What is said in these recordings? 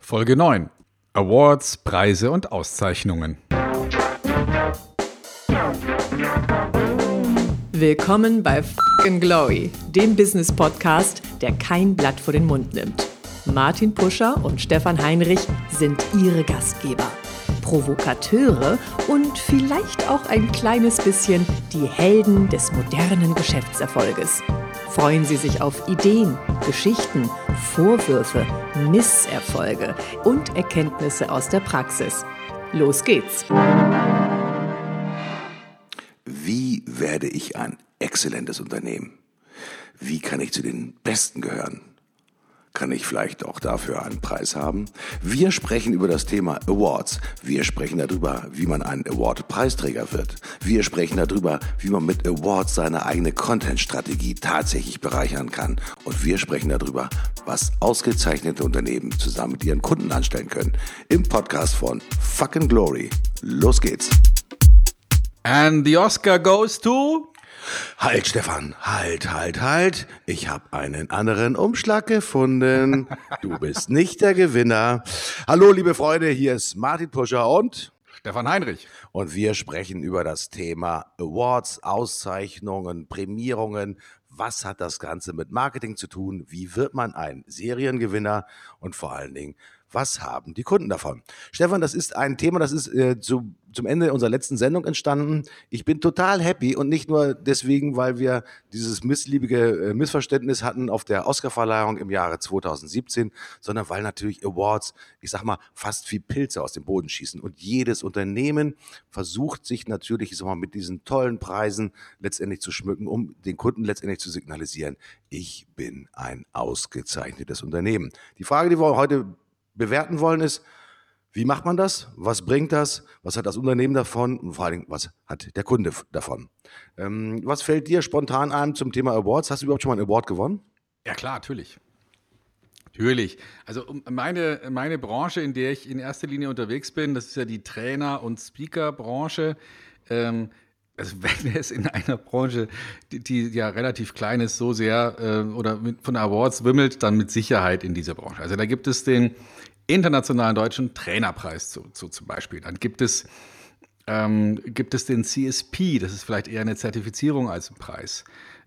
Folge 9. Awards, Preise und Auszeichnungen. Willkommen bei Fucking Glory, dem Business Podcast, der kein Blatt vor den Mund nimmt. Martin Puscher und Stefan Heinrich sind ihre Gastgeber. Provokateure und vielleicht auch ein kleines bisschen die Helden des modernen Geschäftserfolges. Freuen Sie sich auf Ideen, Geschichten, Vorwürfe, Misserfolge und Erkenntnisse aus der Praxis. Los geht's! Wie werde ich ein exzellentes Unternehmen? Wie kann ich zu den Besten gehören? Kann ich vielleicht auch dafür einen Preis haben? Wir sprechen über das Thema Awards. Wir sprechen darüber, wie man ein Award-Preisträger wird. Wir sprechen darüber, wie man mit Awards seine eigene Content-Strategie tatsächlich bereichern kann. Und wir sprechen darüber, was ausgezeichnete Unternehmen zusammen mit ihren Kunden anstellen können. Im Podcast von Fucking Glory. Los geht's. And the Oscar goes to Halt, Stefan, halt, halt, halt. Ich habe einen anderen Umschlag gefunden. Du bist nicht der Gewinner. Hallo, liebe Freunde, hier ist Martin Puscher und Stefan Heinrich. und wir sprechen über das Thema Awards, Auszeichnungen, Prämierungen. Was hat das Ganze mit Marketing zu tun? Wie wird man ein Seriengewinner? Und vor allen Dingen, was haben die Kunden davon? Stefan, das ist ein Thema, das ist äh, zu, zum Ende unserer letzten Sendung entstanden. Ich bin total happy und nicht nur deswegen, weil wir dieses missliebige äh, Missverständnis hatten auf der Oscarverleihung im Jahre 2017, sondern weil natürlich Awards, ich sag mal, fast wie Pilze aus dem Boden schießen. Und jedes Unternehmen versucht sich natürlich, ich sag mal, mit diesen tollen Preisen letztendlich zu schmücken, um den Kunden letztendlich zu signalisieren, ich bin ein ausgezeichnetes Unternehmen. Die Frage, die wir heute bewerten wollen, ist, wie macht man das? Was bringt das? Was hat das Unternehmen davon? Und vor Dingen, was hat der Kunde davon? Ähm, was fällt dir spontan ein zum Thema Awards? Hast du überhaupt schon mal einen Award gewonnen? Ja, klar, natürlich. Natürlich. Also meine, meine Branche, in der ich in erster Linie unterwegs bin, das ist ja die Trainer- und Speaker-Branche. Ähm, also wenn es in einer Branche, die, die ja relativ klein ist, so sehr äh, oder mit, von Awards wimmelt, dann mit Sicherheit in dieser Branche. Also da gibt es den Internationalen Deutschen Trainerpreis zu, zu, zum Beispiel. Dann gibt es ähm, gibt es den CSP, das ist vielleicht eher eine Zertifizierung als ein Preis.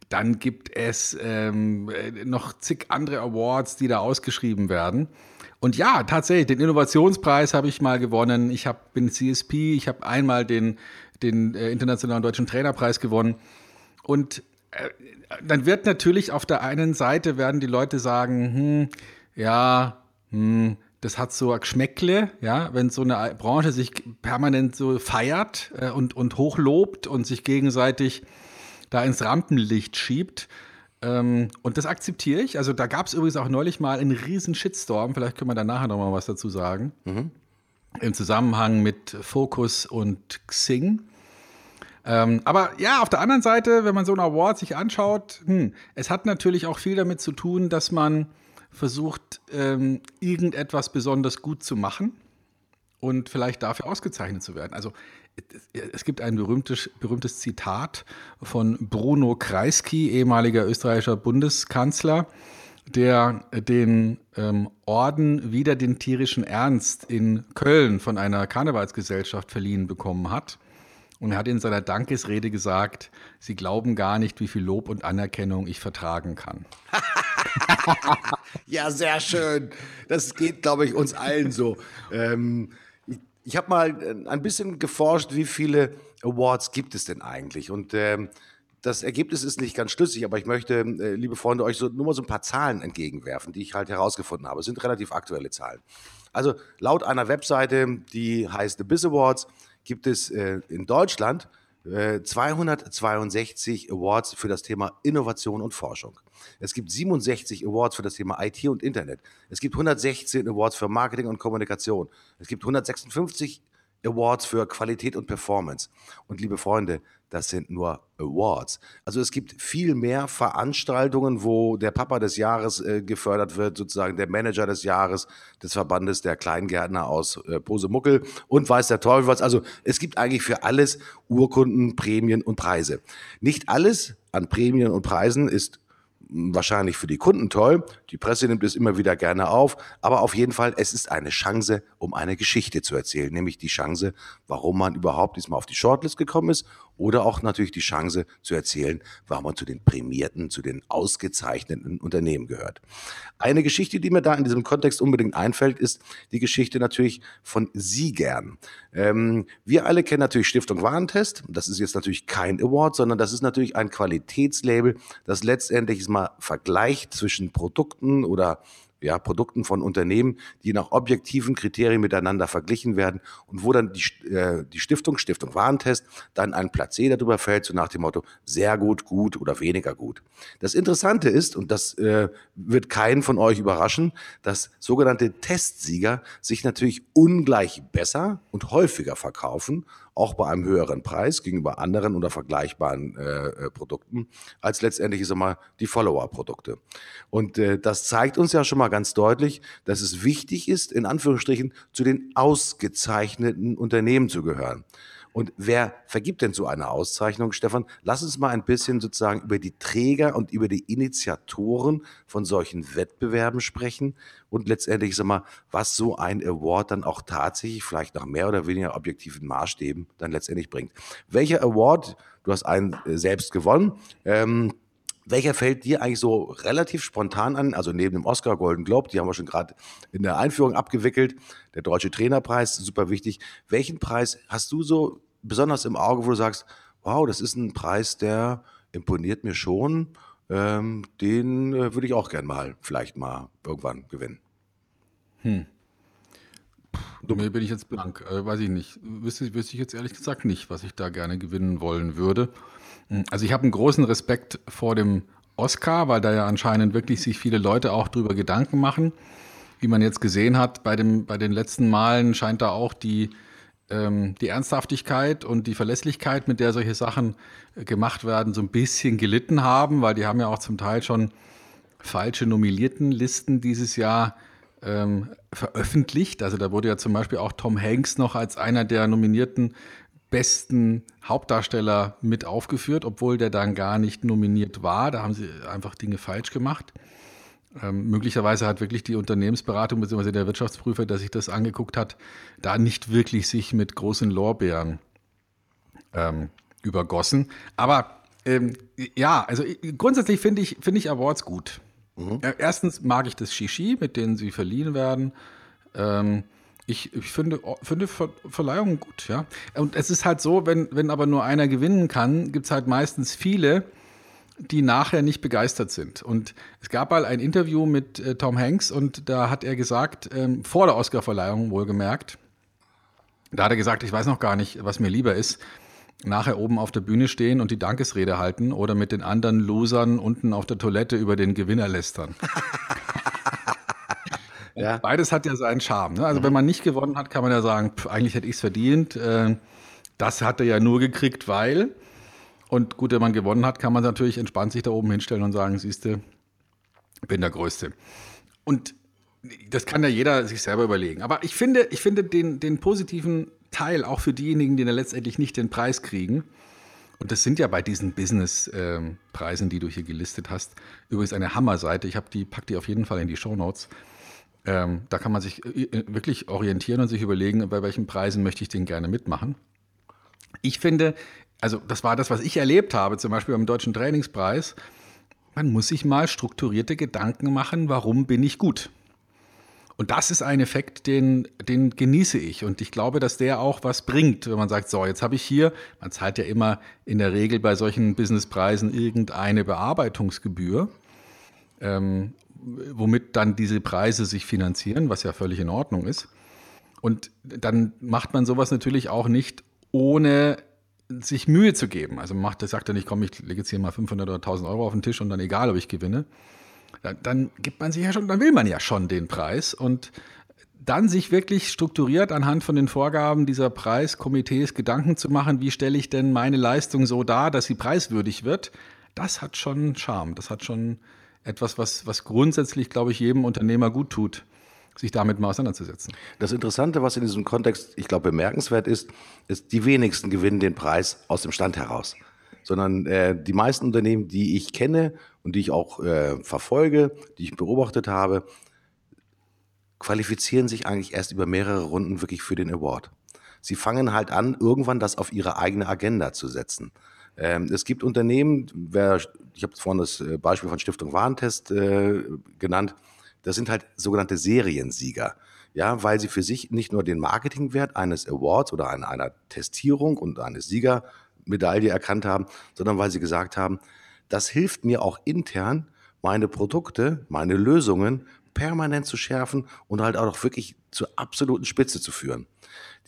Dann gibt es ähm, äh, noch zig andere Awards, die da ausgeschrieben werden. Und ja, tatsächlich, den Innovationspreis habe ich mal gewonnen. Ich hab, bin CSP, ich habe einmal den, den äh, Internationalen Deutschen Trainerpreis gewonnen. Und äh, dann wird natürlich auf der einen Seite werden die Leute sagen, hm, ja, hm, das hat so ein Geschmäckle, ja, wenn so eine Branche sich permanent so feiert äh, und, und hochlobt und sich gegenseitig da ins Rampenlicht schiebt. Ähm, und das akzeptiere ich. Also da gab es übrigens auch neulich mal einen riesen Shitstorm, vielleicht können wir da nachher nochmal was dazu sagen, im Zusammenhang mit Focus und Xing. Ähm, aber ja, auf der anderen Seite, wenn man so einen Award sich anschaut, hm, es hat natürlich auch viel damit zu tun, dass man versucht, ähm, irgendetwas besonders gut zu machen und vielleicht dafür ausgezeichnet zu werden. Also es- gibt ein berühmtes, berühmtes Zitat von Bruno Kreisky, ehemaliger österreichischer Bundeskanzler, der den ähm, Orden Wider den tierischen Ernst in Köln von einer Karnevalsgesellschaft verliehen bekommen hat. Und er hat in seiner Dankesrede gesagt, Sie glauben gar nicht, wie viel Lob und Anerkennung ich vertragen kann. Ja, sehr schön. Das geht, glaube ich, uns allen so. Ähm, ich ich habe mal äh, ein bisschen geforscht, wie viele Awards gibt es denn eigentlich? Und ähm, das Ergebnis ist nicht ganz schlüssig, aber ich möchte, äh, liebe Freunde, euch so, nur mal so ein paar Zahlen entgegenwerfen, die ich halt herausgefunden habe. Es sind relativ aktuelle Zahlen. Also laut einer Webseite, die heißt The Biz Awards, gibt es äh, in Deutschland 262 Awards für das Thema Innovation und Forschung. Es gibt 67 Awards für das Thema IT und Internet. Es gibt 116 Awards für Marketing und Kommunikation. Es gibt 156 Awards für Qualität und Performance. Und liebe Freunde, das sind nur Awards. Also es gibt viel mehr Veranstaltungen, wo der Papa des Jahres äh, gefördert wird, sozusagen der Manager des Jahres des Verbandes der Kleingärtner aus äh, Posemuckel und weiß der Teufel was. Also es gibt eigentlich für alles Urkunden, Prämien und Preise. Nicht alles an Prämien und Preisen ist wahrscheinlich für die Kunden toll. Die Presse nimmt es immer wieder gerne auf. Aber auf jeden Fall, es ist eine Chance, um eine Geschichte zu erzählen. Nämlich die Chance, warum man überhaupt diesmal auf die Shortlist gekommen ist. Oder auch natürlich die Chance zu erzählen, warum man zu den prämierten, zu den ausgezeichneten Unternehmen gehört. Eine Geschichte, die mir da in diesem Kontext unbedingt einfällt, ist die Geschichte natürlich von Siegern. Ähm, wir alle kennen natürlich Stiftung Warentest. Das ist jetzt natürlich kein Award, sondern das ist natürlich ein Qualitätslabel, das letztendlich mal vergleicht zwischen Produkten oder ja, Produkten von Unternehmen, die nach objektiven Kriterien miteinander verglichen werden und wo dann die, äh, die Stiftung, Stiftung Warentest, dann ein Placé darüber fällt, so nach dem Motto sehr gut, gut oder weniger gut. Das Interessante ist, und das äh, wird keinen von euch überraschen, dass sogenannte Testsieger sich natürlich ungleich besser und häufiger verkaufen auch bei einem höheren Preis gegenüber anderen oder vergleichbaren äh, äh Produkten, als letztendlich ist mal die Follower-Produkte. Und äh, das zeigt uns ja schon mal ganz deutlich, dass es wichtig ist, in Anführungsstrichen zu den ausgezeichneten Unternehmen zu gehören. Und wer vergibt denn so eine Auszeichnung, Stefan? Lass uns mal ein bisschen sozusagen über die Träger und über die Initiatoren von solchen Wettbewerben sprechen und letztendlich, sag mal, was so ein Award dann auch tatsächlich vielleicht nach mehr oder weniger objektiven Maßstäben dann letztendlich bringt. Welcher Award, du hast einen äh, selbst gewonnen, ähm, welcher fällt dir eigentlich so relativ spontan an? Also neben dem Oscar Golden Globe, die haben wir schon gerade in der Einführung abgewickelt, der Deutsche Trainerpreis, super wichtig. Welchen Preis hast du so besonders im Auge, wo du sagst, wow, das ist ein Preis, der imponiert mir schon, ähm, den äh, würde ich auch gern mal, vielleicht mal irgendwann gewinnen. Hm. Puh, mir bin ich jetzt blank, äh, weiß ich nicht. Wüsste, wüsste ich jetzt ehrlich gesagt nicht, was ich da gerne gewinnen wollen würde. Hm, also ich habe einen großen Respekt vor dem Oscar, weil da ja anscheinend wirklich sich viele Leute auch drüber Gedanken machen. Wie man jetzt gesehen hat, bei, dem, bei den letzten Malen scheint da auch die, ähm, die Ernsthaftigkeit und die Verlässlichkeit, mit der solche Sachen äh, gemacht werden, so ein bisschen gelitten haben, weil die haben ja auch zum Teil schon falsche Nominiertenlisten dieses Jahr ähm, veröffentlicht. Also da wurde ja zum Beispiel auch Tom Hanks noch als einer der nominierten besten Hauptdarsteller mit aufgeführt, obwohl der dann gar nicht nominiert war. Da haben sie einfach Dinge falsch gemacht. Ähm, möglicherweise hat wirklich die Unternehmensberatung bzw. der Wirtschaftsprüfer, der sich das angeguckt hat, da nicht wirklich sich mit großen Lorbeeren ähm, übergossen. Aber ähm, ja, also grundsätzlich finde ich, find ich Awards gut. Mhm. Erstens mag ich das Shishi, mit denen sie verliehen werden. Ähm, ich, ich finde, finde Ver Verleihungen gut, ja. Und es ist halt so, wenn, wenn aber nur einer gewinnen kann, gibt es halt meistens viele, die nachher nicht begeistert sind. Und es gab mal ein Interview mit äh, Tom Hanks und da hat er gesagt, ähm, vor der Oscarverleihung wohlgemerkt, da hat er gesagt, ich weiß noch gar nicht, was mir lieber ist, nachher oben auf der Bühne stehen und die Dankesrede halten oder mit den anderen Losern unten auf der Toilette über den Gewinner lästern. Ja. Beides hat ja seinen Charme. Ne? Also mhm. wenn man nicht gewonnen hat, kann man ja sagen, pff, eigentlich hätte ich es verdient. Äh, das hat er ja nur gekriegt, weil. Und gut, wenn man gewonnen hat, kann man natürlich entspannt sich da oben hinstellen und sagen, siehste, bin der Größte. Und das kann ja jeder sich selber überlegen. Aber ich finde, ich finde den, den positiven Teil auch für diejenigen, die dann letztendlich nicht den Preis kriegen. Und das sind ja bei diesen Business-Preisen, ähm, die du hier gelistet hast, übrigens eine Hammerseite. Ich habe die, pack die auf jeden Fall in die Show Notes. Ähm, da kann man sich äh, äh, wirklich orientieren und sich überlegen, bei welchen Preisen möchte ich den gerne mitmachen. Ich finde, also das war das, was ich erlebt habe, zum Beispiel beim Deutschen Trainingspreis. Man muss sich mal strukturierte Gedanken machen, warum bin ich gut? Und das ist ein Effekt, den, den genieße ich. Und ich glaube, dass der auch was bringt, wenn man sagt, so, jetzt habe ich hier, man zahlt ja immer in der Regel bei solchen Businesspreisen irgendeine Bearbeitungsgebühr. Ähm, womit dann diese Preise sich finanzieren, was ja völlig in Ordnung ist. Und dann macht man sowas natürlich auch nicht, ohne sich Mühe zu geben. Also macht, sagt er nicht, komm, ich lege jetzt hier mal 500 oder 1000 Euro auf den Tisch und dann egal, ob ich gewinne. Dann, dann gibt man sich ja schon, dann will man ja schon den Preis und dann sich wirklich strukturiert anhand von den Vorgaben dieser Preiskomitees Gedanken zu machen, wie stelle ich denn meine Leistung so dar, dass sie preiswürdig wird, das hat schon Charme, das hat schon etwas, was, was grundsätzlich, glaube ich, jedem Unternehmer gut tut, sich damit mal auseinanderzusetzen. Das Interessante, was in diesem Kontext, ich glaube, bemerkenswert ist, ist, die wenigsten gewinnen den Preis aus dem Stand heraus. Sondern äh, die meisten Unternehmen, die ich kenne und die ich auch äh, verfolge, die ich beobachtet habe, qualifizieren sich eigentlich erst über mehrere Runden wirklich für den Award. Sie fangen halt an, irgendwann das auf ihre eigene Agenda zu setzen. Ähm, es gibt Unternehmen, wer, ich habe vorhin das äh, Beispiel von Stiftung Warentest äh, genannt, das sind halt sogenannte Seriensieger. Ja, weil sie für sich nicht nur den Marketingwert eines Awards oder einer, Testierung und eines Siegermedaille erkannt haben, sondern weil sie gesagt haben, das hilft mir auch intern, meine Produkte, meine Lösungen permanent zu schärfen und halt auch wirklich zur absoluten Spitze zu führen.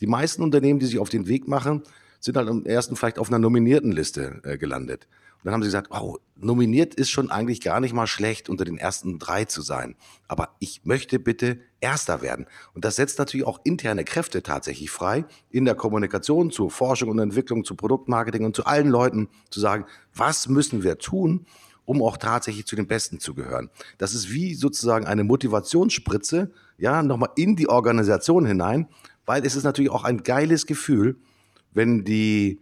Die meisten Unternehmen, die sich auf den Weg machen, sind halt am ersten vielleicht auf einer nominierten Liste äh, gelandet. Und dann haben sie gesagt, oh, nominiert ist schon eigentlich gar nicht mal schlecht, unter den ersten drei zu sein. Aber ich möchte bitte Erster werden. Und das setzt natürlich auch interne Kräfte tatsächlich frei, in der Kommunikation zur Forschung und Entwicklung, zu Produktmarketing und zu allen Leuten zu sagen, was müssen wir tun, um auch tatsächlich zu den Besten zu gehören. Das ist wie sozusagen eine Motivationsspritze, ja, nochmal in die Organisation hinein, weil es ist natürlich auch ein geiles Gefühl, wenn die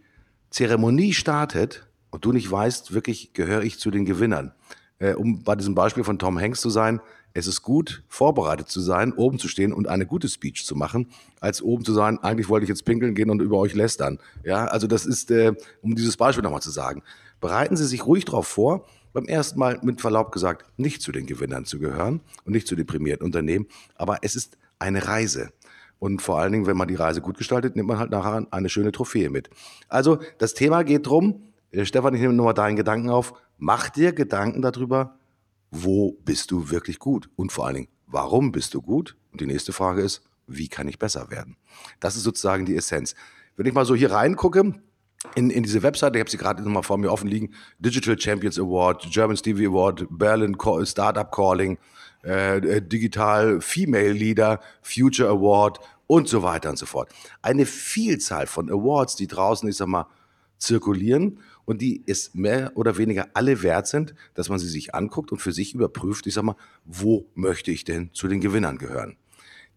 Zeremonie startet und du nicht weißt, wirklich gehöre ich zu den Gewinnern. Äh, um bei diesem Beispiel von Tom Hanks zu sein, es ist gut, vorbereitet zu sein, oben zu stehen und eine gute Speech zu machen, als oben zu sein, eigentlich wollte ich jetzt pinkeln gehen und über euch lästern. Ja, also das ist, äh, um dieses Beispiel nochmal zu sagen. Bereiten Sie sich ruhig darauf vor, beim ersten Mal mit Verlaub gesagt, nicht zu den Gewinnern zu gehören und nicht zu deprimierten Unternehmen, aber es ist eine Reise. Und vor allen Dingen, wenn man die Reise gut gestaltet, nimmt man halt nachher eine schöne Trophäe mit. Also das Thema geht drum, äh, Stefan, ich nehme nochmal deinen Gedanken auf, mach dir Gedanken darüber, wo bist du wirklich gut? Und vor allen Dingen, warum bist du gut? Und die nächste Frage ist, wie kann ich besser werden? Das ist sozusagen die Essenz. Wenn ich mal so hier reingucke, in, in diese Webseite, ich habe sie gerade nochmal vor mir offen liegen, Digital Champions Award, German Stevie Award, Berlin Startup Calling, äh, äh, Digital Female Leader, Future Award, und so weiter und so fort. Eine Vielzahl von Awards, die draußen, ich sag mal, zirkulieren und die es mehr oder weniger alle wert sind, dass man sie sich anguckt und für sich überprüft, ich sag mal, wo möchte ich denn zu den Gewinnern gehören?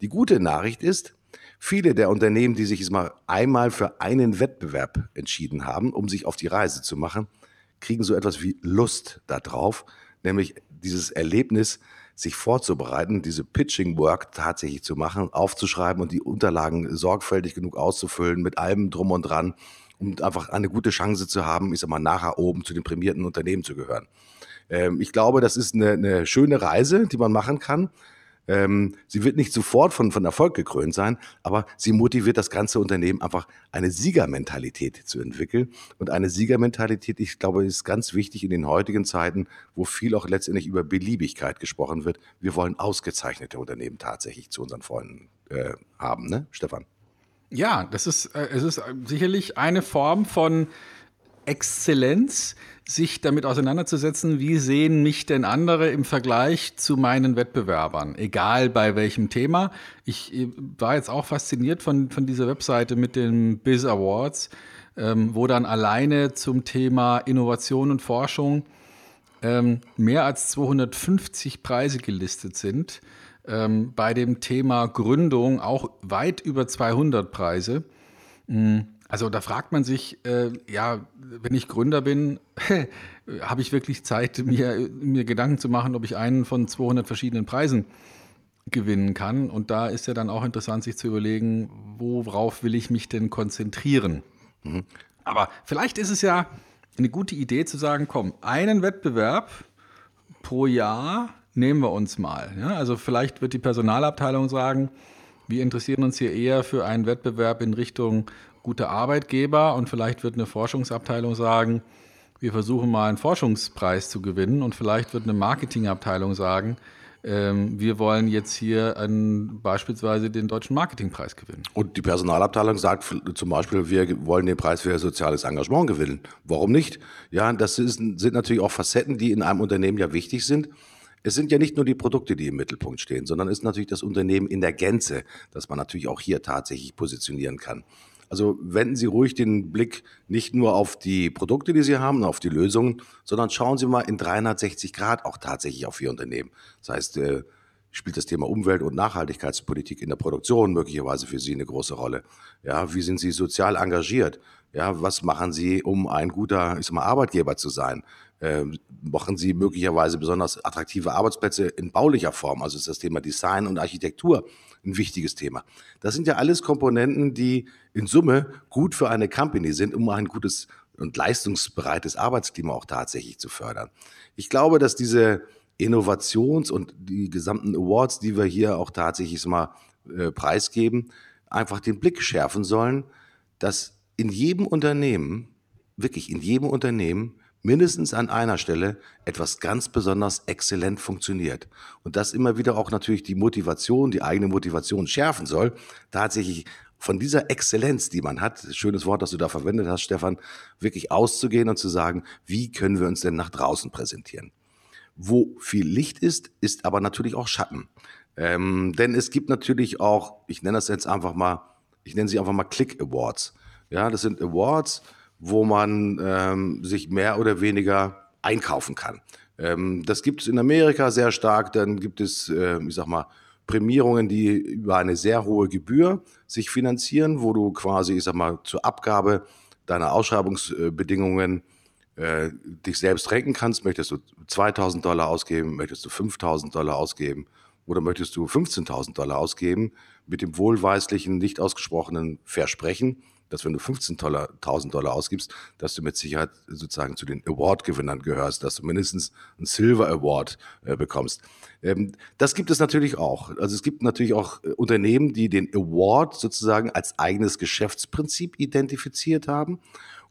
Die gute Nachricht ist, viele der Unternehmen, die sich mal einmal für einen Wettbewerb entschieden haben, um sich auf die Reise zu machen, kriegen so etwas wie Lust darauf, nämlich dieses Erlebnis, sich vorzubereiten, diese Pitching Work tatsächlich zu machen, aufzuschreiben und die Unterlagen sorgfältig genug auszufüllen mit allem drum und dran, um einfach eine gute Chance zu haben, ich sag mal, nachher oben zu den prämierten Unternehmen zu gehören. Ähm, ich glaube, das ist eine, eine schöne Reise, die man machen kann. Ähm, sie wird nicht sofort von, von Erfolg gekrönt sein, aber sie motiviert das ganze Unternehmen einfach eine Siegermentalität zu entwickeln. Und eine Siegermentalität, ich glaube, ist ganz wichtig in den heutigen Zeiten, wo viel auch letztendlich über Beliebigkeit gesprochen wird. Wir wollen ausgezeichnete Unternehmen tatsächlich zu unseren Freunden äh, haben, ne, Stefan? Ja, das ist, äh, es ist sicherlich eine Form von Exzellenz, sich damit auseinanderzusetzen, wie sehen mich denn andere im Vergleich zu meinen Wettbewerbern, egal bei welchem Thema. Ich äh, war jetzt auch fasziniert von, von dieser Webseite mit den Biz Awards, ähm, wo dann alleine zum Thema Innovation und Forschung ähm, mehr als 250 Preise gelistet sind. Ähm, bei dem Thema Gründung auch weit über 200 Preise. Mhm also da fragt man sich, äh, ja, wenn ich Gründer bin, habe ich wirklich Zeit, mir, mir Gedanken zu machen, ob ich einen von 200 verschiedenen Preisen gewinnen kann. Und da ist ja dann auch interessant, sich zu überlegen, worauf will ich mich denn konzentrieren. Mhm. Aber vielleicht ist es ja eine gute Idee zu sagen, komm, einen Wettbewerb pro Jahr nehmen wir uns mal. Ja? Also vielleicht wird die Personalabteilung sagen, wir interessieren uns hier eher für einen Wettbewerb in Richtung gute Arbeitgeber und vielleicht wird eine Forschungsabteilung sagen, wir versuchen mal einen Forschungspreis zu gewinnen und vielleicht wird eine Marketingabteilung sagen, ähm, wir wollen jetzt hier einen, beispielsweise den deutschen Marketingpreis gewinnen. Und die Personalabteilung sagt zum Beispiel, wir wollen den Preis für soziales Engagement gewinnen. Warum nicht? Ja, das ist, sind natürlich auch Facetten, die in einem Unternehmen ja wichtig sind. Es sind ja nicht nur die Produkte, die im Mittelpunkt stehen, sondern ist natürlich das Unternehmen in der Gänze, das man natürlich auch hier tatsächlich positionieren kann. Also wenden Sie ruhig den Blick nicht nur auf die Produkte, die Sie haben, auf die Lösungen, sondern schauen Sie mal in 360 Grad auch tatsächlich auf Ihr Unternehmen. Das heißt, äh, spielt das Thema Umwelt- und Nachhaltigkeitspolitik in der Produktion möglicherweise für Sie eine große Rolle? Ja, wie sind Sie sozial engagiert? Ja, was machen Sie, um ein guter, ich sag mal, Arbeitgeber zu sein? Äh, machen sie möglicherweise besonders attraktive Arbeitsplätze in baulicher Form? Also ist das Thema Design und Architektur ein wichtiges Thema. Das sind ja alles Komponenten, die in Summe gut für eine Company sind, um ein gutes und leistungsbereites Arbeitsklima auch tatsächlich zu fördern. Ich glaube, dass diese Innovations- und die gesamten Awards, die wir hier auch tatsächlich mal äh, preisgeben, einfach den Blick schärfen sollen, dass in jedem Unternehmen, wirklich in jedem Unternehmen, mindestens an einer Stelle etwas ganz besonders exzellent funktioniert. Und das immer wieder auch natürlich die Motivation, die eigene Motivation schärfen soll, tatsächlich von dieser Exzellenz, die man hat, schönes Wort, das du da verwendet hast, Stefan, wirklich auszugehen und zu sagen, wie können wir uns denn nach draußen präsentieren? Wo viel Licht ist, ist aber natürlich auch Schatten. Ähm, denn es gibt natürlich auch, ich nenne das jetzt einfach mal, ich nenne sie einfach mal Click Awards. Ja, das sind Awards, wo man ähm, sich mehr oder weniger einkaufen kann. Ähm, das gibt es in Amerika sehr stark. Dann gibt es, äh, ich sag mal, Prämierungen, die über eine sehr hohe Gebühr sich finanzieren, wo du quasi, ich sag mal, zur Abgabe deiner Ausschreibungsbedingungen äh, dich selbst renken kannst. Möchtest du 2000 Dollar ausgeben? Möchtest du 5000 Dollar ausgeben? Oder möchtest du 15.000 Dollar ausgeben mit dem wohlweislichen, nicht ausgesprochenen Versprechen, dass wenn du 15.000 Dollar ausgibst, dass du mit Sicherheit sozusagen zu den Award-Gewinnern gehörst, dass du mindestens einen Silver Award äh, bekommst. Ähm, das gibt es natürlich auch. Also es gibt natürlich auch äh, Unternehmen, die den Award sozusagen als eigenes Geschäftsprinzip identifiziert haben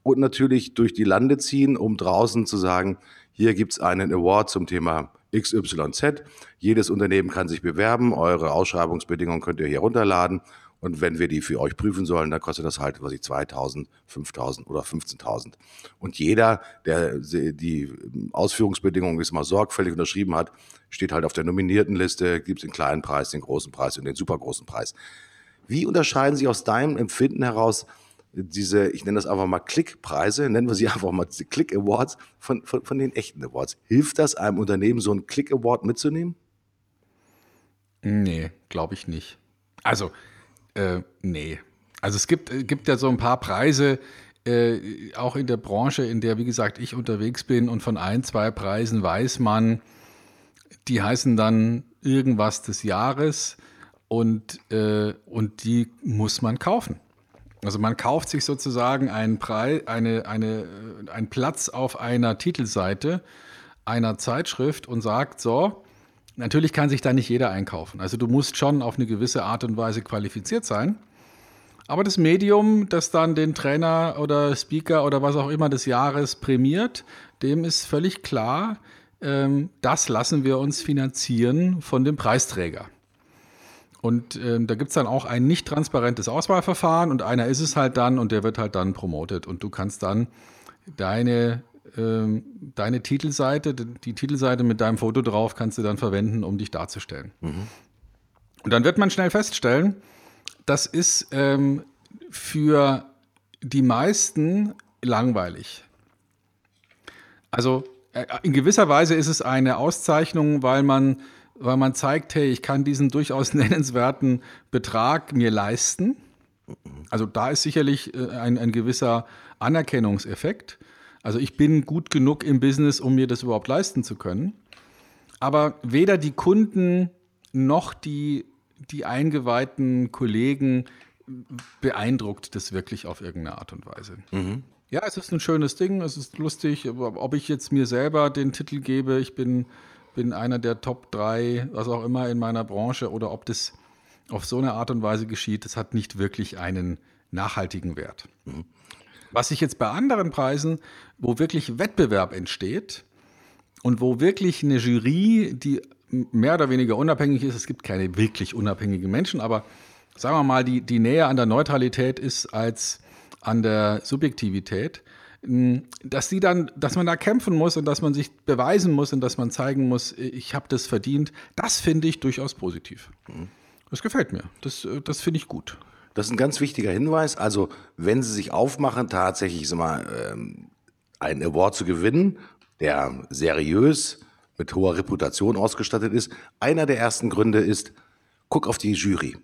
und natürlich durch die Lande ziehen, um draußen zu sagen, hier gibt es einen Award zum Thema XYZ. Jedes Unternehmen kann sich bewerben. Eure Ausschreibungsbedingungen könnt ihr hier runterladen. Und wenn wir die für euch prüfen sollen, dann kostet das halt, was ich, 2000, 5000 oder 15.000. Und jeder, der die Ausführungsbedingungen jetzt mal sorgfältig unterschrieben hat, steht halt auf der nominierten Liste, gibt es den kleinen Preis, den großen Preis und den supergroßen Preis. Wie unterscheiden sich aus deinem Empfinden heraus diese, ich nenne das einfach mal Klickpreise, nennen wir sie einfach mal diese Click Awards von, von, von den echten Awards? Hilft das einem Unternehmen, so einen Click Award mitzunehmen? Nee, glaube ich nicht. Also, äh, nee. Also es gibt, äh, gibt ja so ein paar Preise, äh, auch in der Branche, in der, wie gesagt, ich unterwegs bin und von ein, zwei Preisen weiß man, die heißen dann irgendwas des Jahres und, äh, und die muss man kaufen. Also man kauft sich sozusagen einen, Preis, eine, eine, äh, einen Platz auf einer Titelseite einer Zeitschrift und sagt, so, Natürlich kann sich da nicht jeder einkaufen. Also du musst schon auf eine gewisse Art und Weise qualifiziert sein. Aber das Medium, das dann den Trainer oder Speaker oder was auch immer des Jahres prämiert, dem ist völlig klar, ähm, das lassen wir uns finanzieren von dem Preisträger. Und ähm, da gibt es dann auch ein nicht transparentes Auswahlverfahren und einer ist es halt dann und der wird halt dann promotet. Und du kannst dann deine ähm, deine Titelseite, die Titelseite mit deinem Foto drauf, kannst du dann verwenden, um dich darzustellen. Mhm. Und dann wird man schnell feststellen, das ist ähm, für die meisten langweilig. Also äh, in gewisser Weise ist es eine Auszeichnung, weil man, weil man zeigt, hey, ich kann diesen durchaus nennenswerten Betrag mir leisten. Also da ist sicherlich äh, ein, ein gewisser Anerkennungseffekt. Also ich bin gut genug im Business, um mir das überhaupt leisten zu können. Aber weder die Kunden noch die, die eingeweihten Kollegen beeindruckt das wirklich auf irgendeine Art und Weise. Mhm. Ja, es ist ein schönes Ding, es ist lustig, ob ich jetzt mir selber den Titel gebe, ich bin, bin einer der Top 3, was auch immer in meiner Branche, oder ob das auf so eine Art und Weise geschieht, das hat nicht wirklich einen nachhaltigen Wert. Mhm. Was ich jetzt bei anderen Preisen, wo wirklich Wettbewerb entsteht und wo wirklich eine Jury, die mehr oder weniger unabhängig ist, es gibt keine wirklich unabhängigen Menschen, aber sagen wir mal, die, die näher an der Neutralität ist als an der Subjektivität, dass die dann, dass man da kämpfen muss und dass man sich beweisen muss und dass man zeigen muss, ich habe das verdient, das finde ich durchaus positiv. Das gefällt mir. Das, das finde ich gut. Das ist ein ganz wichtiger Hinweis. Also, wenn Sie sich aufmachen, tatsächlich mal, ähm, einen Award zu gewinnen, der seriös mit hoher Reputation ausgestattet ist, einer der ersten Gründe ist, guck auf die Jury.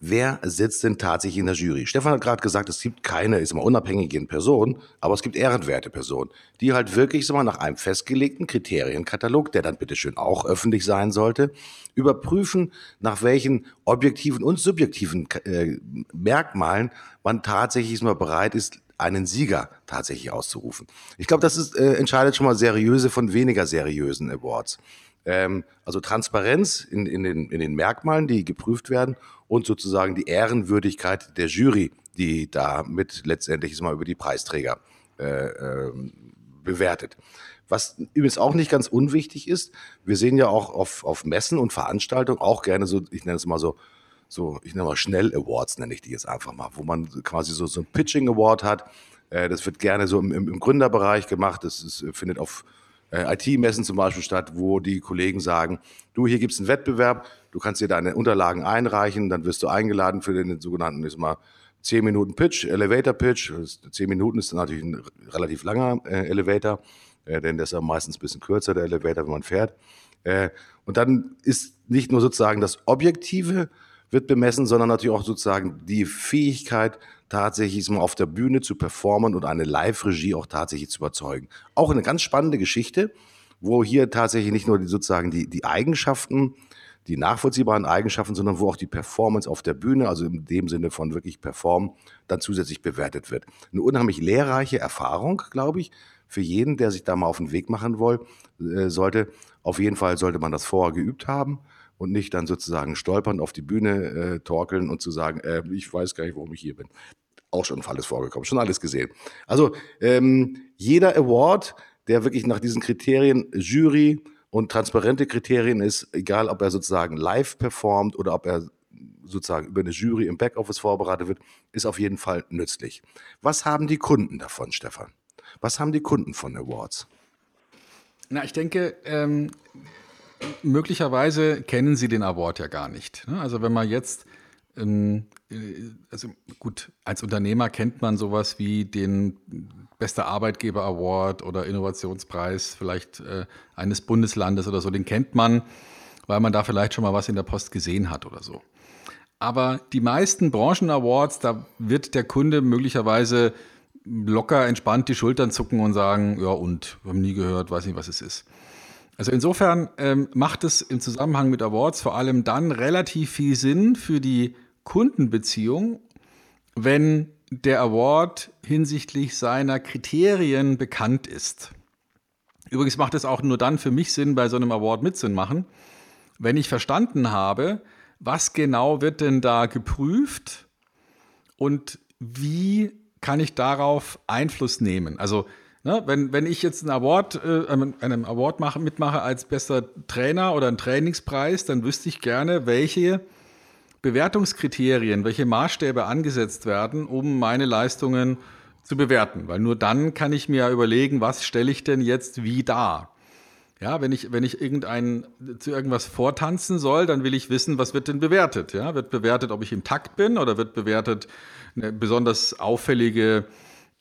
Wer sitzt denn tatsächlich in der Jury? Stefan hat gerade gesagt, es gibt keine, ist mal unabhängige Person, aber es gibt ehrenwerte Personen, die halt wirklich so mal nach einem festgelegten Kriterienkatalog, der dann bitteschön auch öffentlich sein sollte, überprüfen, nach welchen objektiven und subjektiven äh, Merkmalen man tatsächlich mal bereit ist, einen Sieger tatsächlich auszurufen. Ich glaube, das ist, äh, entscheidet schon mal seriöse von weniger seriösen Awards. Ähm, also Transparenz in, in, den, in den Merkmalen, die geprüft werden und sozusagen die Ehrenwürdigkeit der Jury, die damit letztendlich mal über die Preisträger äh, äh, bewertet. Was übrigens auch nicht ganz unwichtig ist, wir sehen ja auch auf, auf Messen und Veranstaltungen auch gerne so, ich nenne es mal so, so, ich nenne mal Schnell Awards, nenne ich die jetzt einfach mal, wo man quasi so, so ein Pitching Award hat. Äh, das wird gerne so im, im Gründerbereich gemacht. Das ist, findet auf äh, IT-Messen zum Beispiel statt, wo die Kollegen sagen, du, hier gibt es einen Wettbewerb, du kannst dir deine Unterlagen einreichen, dann wirst du eingeladen für den sogenannten, ist mal 10 Minuten Pitch, Elevator Pitch. 10 Minuten ist natürlich ein relativ langer äh, Elevator, äh, denn der ist ja meistens ein bisschen kürzer, der Elevator, wenn man fährt. Äh, und dann ist nicht nur sozusagen das Objektive wird bemessen, sondern natürlich auch sozusagen die Fähigkeit, tatsächlich mal auf der Bühne zu performen und eine Live-Regie auch tatsächlich zu überzeugen. Auch eine ganz spannende Geschichte, wo hier tatsächlich nicht nur die, sozusagen die, die Eigenschaften, die nachvollziehbaren Eigenschaften, sondern wo auch die Performance auf der Bühne, also in dem Sinne von wirklich Performen, dann zusätzlich bewertet wird. Eine unheimlich lehrreiche Erfahrung, glaube ich, für jeden, der sich da mal auf den Weg machen will, äh, sollte. Auf jeden Fall sollte man das vorher geübt haben und nicht dann sozusagen stolpernd auf die Bühne äh, torkeln und zu sagen, äh, ich weiß gar nicht, warum ich hier bin. Auch schon alles vorgekommen, schon alles gesehen. Also ähm, jeder Award, der wirklich nach diesen Kriterien Jury und transparente Kriterien ist, egal ob er sozusagen live performt oder ob er sozusagen über eine Jury im Backoffice vorbereitet wird, ist auf jeden Fall nützlich. Was haben die Kunden davon, Stefan? Was haben die Kunden von Awards? Na, ich denke, ähm, möglicherweise kennen sie den Award ja gar nicht. Ne? Also wenn man jetzt, ähm, äh, also gut, als Unternehmer kennt man sowas wie den Bester Arbeitgeber Award oder Innovationspreis vielleicht äh, eines Bundeslandes oder so, den kennt man, weil man da vielleicht schon mal was in der Post gesehen hat oder so. Aber die meisten Branchen-Awards, da wird der Kunde möglicherweise locker entspannt die Schultern zucken und sagen, ja und, wir haben nie gehört, weiß nicht, was es ist. Also insofern ähm, macht es im Zusammenhang mit Awards vor allem dann relativ viel Sinn für die Kundenbeziehung, wenn der Award hinsichtlich seiner Kriterien bekannt ist. Übrigens macht es auch nur dann für mich Sinn, bei so einem Award mitzumachen, wenn ich verstanden habe, was genau wird denn da geprüft und wie kann ich darauf Einfluss nehmen. Also Ne, wenn, wenn ich jetzt einen Award, äh, einem Award mache, mitmache als bester Trainer oder einen Trainingspreis, dann wüsste ich gerne, welche Bewertungskriterien, welche Maßstäbe angesetzt werden, um meine Leistungen zu bewerten. Weil nur dann kann ich mir überlegen, was stelle ich denn jetzt wie dar. Ja, wenn ich, wenn ich irgendein, zu irgendwas vortanzen soll, dann will ich wissen, was wird denn bewertet. Ja, wird bewertet, ob ich im Takt bin oder wird bewertet eine besonders auffällige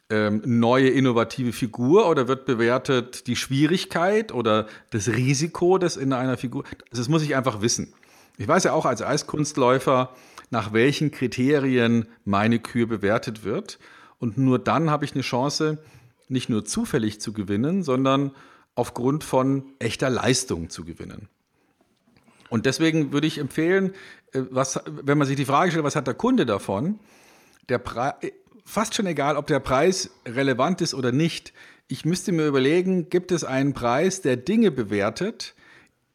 ähm, neue innovative Figur oder wird bewertet die Schwierigkeit oder das Risiko, das in einer Figur. Das muss ich einfach wissen. Ich weiß ja auch als Eiskunstläufer, nach welchen Kriterien meine Kür bewertet wird. Und nur dann habe ich eine Chance, nicht nur zufällig zu gewinnen, sondern aufgrund von echter Leistung zu gewinnen. Und deswegen würde ich empfehlen, äh, was, wenn man sich die Frage stellt, was hat der Kunde davon? Der Preis fast schon egal, ob der Preis relevant ist oder nicht. Ich müsste mir überlegen, gibt es einen Preis, der Dinge bewertet,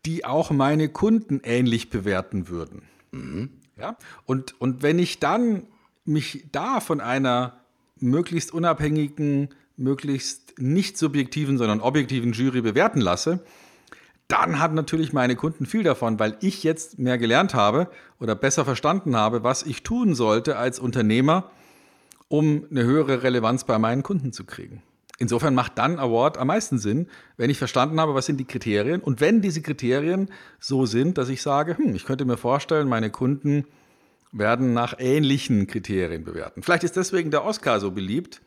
die auch meine Kunden ähnlich bewerten würden. Mhm. Ja? Und, und wenn ich dann mich da von einer möglichst unabhängigen, möglichst nicht subjektiven, sondern objektiven Jury bewerten lasse, dann hat natürlich meine Kunden viel davon, weil ich jetzt mehr gelernt habe oder besser verstanden habe, was ich tun sollte als Unternehmer, um eine höhere Relevanz bei meinen Kunden zu kriegen. Insofern macht dann Award am meisten Sinn, wenn ich verstanden habe, was sind die Kriterien und wenn diese Kriterien so sind, dass ich sage, hm, ich könnte mir vorstellen, meine Kunden werden nach ähnlichen Kriterien bewerten. Vielleicht ist deswegen der Oscar so beliebt,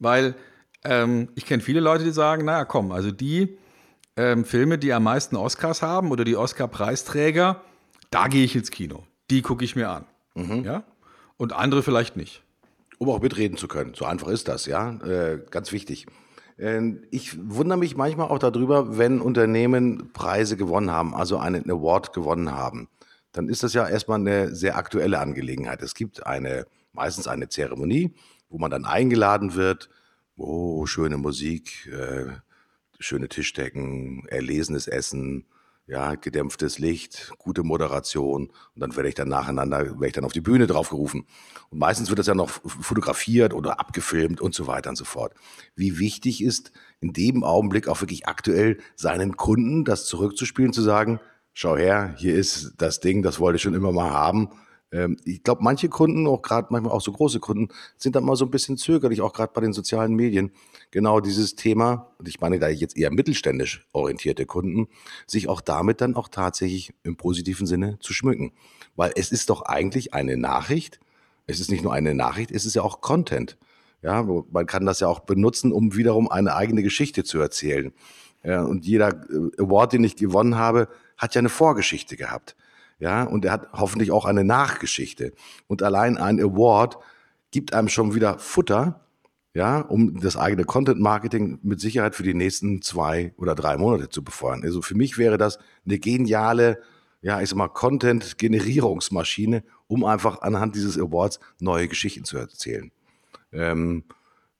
weil ähm, ich kenne viele Leute, die sagen, naja, komm, also die ähm, Filme, die am meisten Oscars haben oder die Oscar-Preisträger, da gehe ich ins Kino. Die gucke ich mir an. Ja? Und andere vielleicht nicht. Um auch mitreden zu können. So einfach ist das, ja. Äh, ganz wichtig. Äh, ich wundere mich manchmal auch darüber, wenn Unternehmen Preise gewonnen haben, also einen Award gewonnen haben. Dann ist das ja erstmal eine sehr aktuelle Angelegenheit. Es gibt eine, meistens eine Zeremonie, wo man dann eingeladen wird. Oh, schöne Musik, äh, schöne Tischdecken, erlesenes Essen, ja, gedämpftes Licht, gute Moderation und dann werde ich dann nacheinander, werde ich dann auf die Bühne draufgerufen. Und meistens wird das ja noch fotografiert oder abgefilmt und so weiter und so fort. Wie wichtig ist in dem Augenblick auch wirklich aktuell seinen Kunden das zurückzuspielen, zu sagen, schau her, hier ist das Ding, das wollte ich schon immer mal haben ähm, ich glaube, manche Kunden, auch gerade manchmal auch so große Kunden, sind dann mal so ein bisschen zögerlich, auch gerade bei den sozialen Medien, genau dieses Thema, und ich meine da jetzt eher mittelständisch orientierte Kunden, sich auch damit dann auch tatsächlich im positiven Sinne zu schmücken. Weil es ist doch eigentlich eine Nachricht, es ist nicht nur eine Nachricht, es ist ja auch Content. Ja, man kann das ja auch benutzen, um wiederum eine eigene Geschichte zu erzählen. Ja, und jeder äh, Award, den ich gewonnen habe, hat ja eine Vorgeschichte gehabt. Ja, und er hat hoffentlich auch eine Nachgeschichte. Und allein ein Award gibt einem schon wieder Futter, ja, um das eigene Content Marketing mit Sicherheit für die nächsten zwei oder drei Monate zu befeuern. Also für mich wäre das eine geniale, ja, ich sag mal, Content-Generierungsmaschine, um einfach anhand dieses Awards neue Geschichten zu erzählen. Ähm,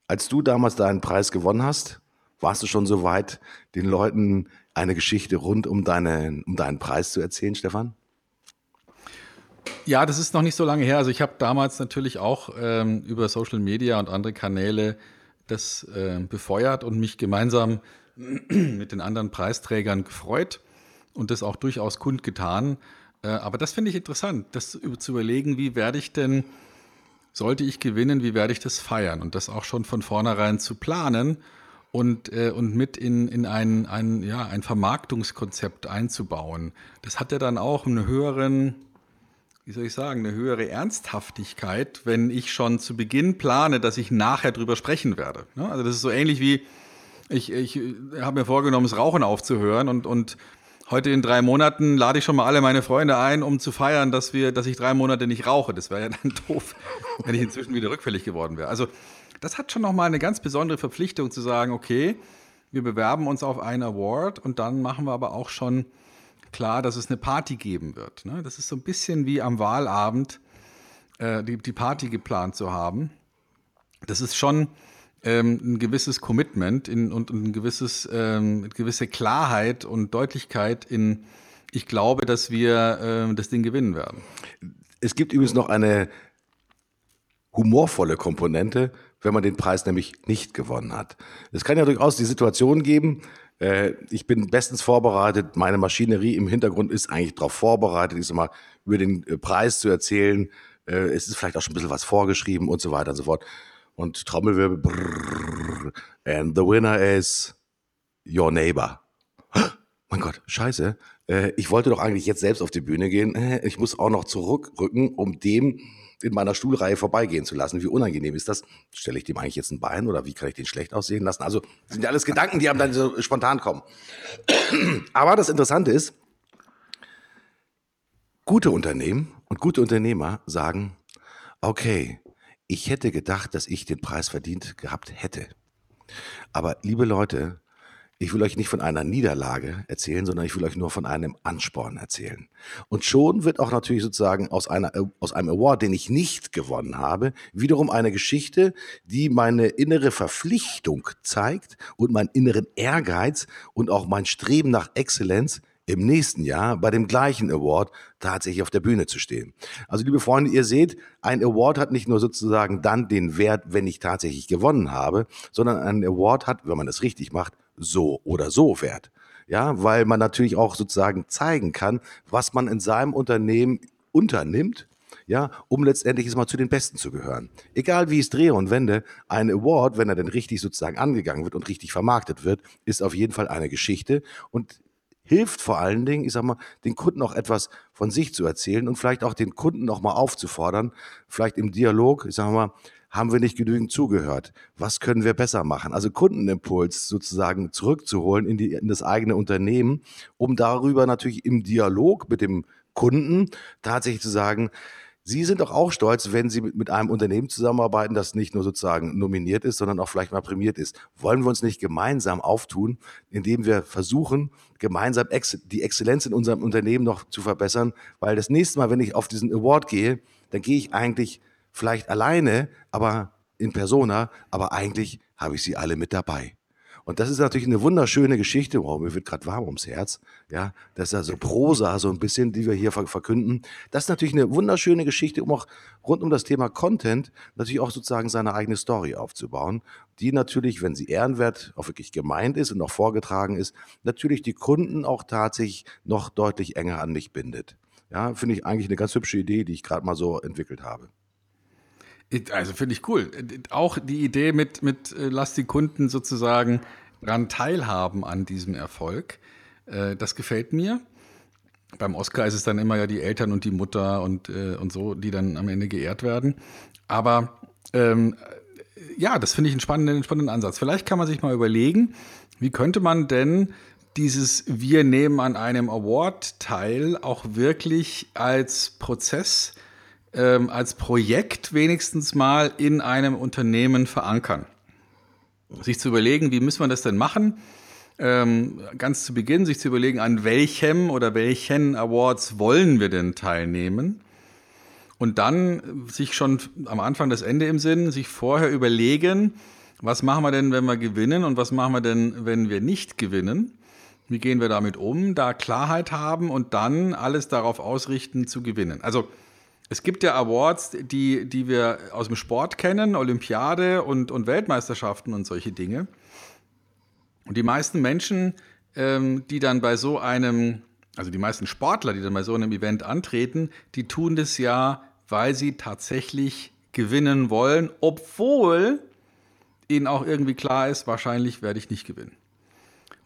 als du damals deinen Preis gewonnen hast, warst du schon so weit, den Leuten eine Geschichte rund um, deine, um deinen Preis zu erzählen, Stefan? Ja, das ist noch nicht so lange her. Also ich habe damals natürlich auch ähm, über Social Media und andere Kanäle das äh, befeuert und mich gemeinsam mit den anderen Preisträgern gefreut und das auch durchaus kundgetan. Äh, aber das finde ich interessant, das zu überlegen, wie werde ich denn, sollte ich gewinnen, wie werde ich das feiern und das auch schon von vornherein zu planen und, äh, und mit in, in ein, ein, ja, ein Vermarktungskonzept einzubauen. Das hat ja dann auch einen höheren wie soll ich sagen, eine höhere Ernsthaftigkeit, wenn ich schon zu Beginn plane, dass ich nachher drüber sprechen werde. Ne? Also das ist so ähnlich wie, ich, ich habe mir vorgenommen, das Rauchen aufzuhören und, und heute in drei Monaten lade ich schon mal alle meine Freunde ein, um zu feiern, dass, wir, dass ich drei Monate nicht rauche. Das wäre ja dann doof, wenn ich inzwischen wieder rückfällig geworden wäre. Also das hat schon nochmal eine ganz besondere Verpflichtung zu sagen, okay, wir bewerben uns auf einen Award und dann machen wir aber auch schon klar, dass es eine Party geben wird. Ne? Das ist so ein bisschen wie am Wahlabend äh, die, die Party geplant zu haben. Das ist schon ähm, ein gewisses Commitment in, und, und ein gewisses, ähm, gewisse Klarheit und Deutlichkeit in, ich glaube, dass wir äh, das Ding gewinnen werden. Es gibt übrigens noch eine humorvolle Komponente, wenn man den Preis nämlich nicht gewonnen hat. Es kann ja durchaus die Situation geben, äh, ich bin bestens vorbereitet. Meine Maschinerie im Hintergrund ist eigentlich darauf vorbereitet, ich sag mal, über den äh, Preis zu erzählen. Äh, es ist vielleicht auch schon ein bisschen was vorgeschrieben und so weiter und so fort. Und Trommelwirbel. Brrr, and the winner is your neighbor. Mein Gott, scheiße. Ich wollte doch eigentlich jetzt selbst auf die Bühne gehen. Ich muss auch noch zurückrücken, um dem in meiner Stuhlreihe vorbeigehen zu lassen. Wie unangenehm ist das? Stelle ich dem eigentlich jetzt ein Bein oder wie kann ich den schlecht aussehen lassen? Also sind ja alles Gedanken, die einem dann so spontan kommen. Aber das Interessante ist, gute Unternehmen und gute Unternehmer sagen, okay, ich hätte gedacht, dass ich den Preis verdient gehabt hätte. Aber liebe Leute, ich will euch nicht von einer Niederlage erzählen, sondern ich will euch nur von einem Ansporn erzählen. Und schon wird auch natürlich sozusagen aus, einer, äh, aus einem Award, den ich nicht gewonnen habe, wiederum eine Geschichte, die meine innere Verpflichtung zeigt und meinen inneren Ehrgeiz und auch mein Streben nach Exzellenz im nächsten Jahr bei dem gleichen Award tatsächlich auf der Bühne zu stehen. Also liebe Freunde, ihr seht, ein Award hat nicht nur sozusagen dann den Wert, wenn ich tatsächlich gewonnen habe, sondern ein Award hat, wenn man es richtig macht, so oder so wert. Ja, weil man natürlich auch sozusagen zeigen kann, was man in seinem Unternehmen unternimmt, ja, um letztendlich mal zu den Besten zu gehören. Egal wie ich es drehe und wende, ein Award, wenn er denn richtig sozusagen angegangen wird und richtig vermarktet wird, ist auf jeden Fall eine Geschichte und hilft vor allen Dingen, ich sag mal, den Kunden auch etwas von sich zu erzählen und vielleicht auch den Kunden noch mal aufzufordern, vielleicht im Dialog, ich sag mal, haben wir nicht genügend zugehört? Was können wir besser machen? Also Kundenimpuls sozusagen zurückzuholen in, die, in das eigene Unternehmen, um darüber natürlich im Dialog mit dem Kunden tatsächlich zu sagen, Sie sind doch auch stolz, wenn Sie mit, einem Unternehmen zusammenarbeiten, das nicht nur sozusagen nominiert ist, sondern auch vielleicht mal prämiert ist. Wollen wir uns nicht gemeinsam auftun, indem wir versuchen, gemeinsam die Exzellenz in unserem Unternehmen noch zu verbessern? Weil das nächste Mal, wenn ich auf diesen Award gehe, dann gehe ich eigentlich vielleicht alleine, aber in Persona, aber eigentlich habe ich sie alle mit dabei. Und das ist natürlich eine wunderschöne Geschichte. Wow, mir wird gerade warm ums Herz. Ja, das ist also Prosa, so ein bisschen, die wir hier verkünden. Das ist natürlich eine wunderschöne Geschichte, um auch rund um das Thema Content natürlich auch sozusagen seine eigene Story aufzubauen, die natürlich, wenn sie ehrenwert auch wirklich gemeint ist und auch vorgetragen ist, natürlich die Kunden auch tatsächlich noch deutlich enger an mich bindet. Ja, finde ich eigentlich eine ganz hübsche Idee, die ich gerade mal so entwickelt habe. Also finde ich cool. Auch die Idee mit, mit äh, lass die Kunden sozusagen daran teilhaben an diesem Erfolg, äh, das gefällt mir. Beim Oscar ist es dann immer ja die Eltern und die Mutter und, äh, und so, die dann am Ende geehrt werden. Aber ähm, ja, das finde ich einen spannenden, spannenden Ansatz. Vielleicht kann man sich mal überlegen, wie könnte man denn dieses Wir nehmen an einem Award teil auch wirklich als Prozess ähm, als Projekt wenigstens mal in einem Unternehmen verankern. Sich zu überlegen, wie müssen wir das denn machen? Ähm, ganz zu Beginn sich zu überlegen, an welchem oder welchen Awards wollen wir denn teilnehmen? Und dann sich schon am Anfang das Ende im Sinn, sich vorher überlegen, was machen wir denn, wenn wir gewinnen und was machen wir denn, wenn wir nicht gewinnen? Wie gehen wir damit um? Da Klarheit haben und dann alles darauf ausrichten zu gewinnen. Also es gibt ja Awards, die, die wir aus dem Sport kennen, Olympiade und, und Weltmeisterschaften und solche Dinge. Und die meisten Menschen, ähm, die dann bei so einem, also die meisten Sportler, die dann bei so einem Event antreten, die tun das ja, weil sie tatsächlich gewinnen wollen, obwohl ihnen auch irgendwie klar ist, wahrscheinlich werde ich nicht gewinnen.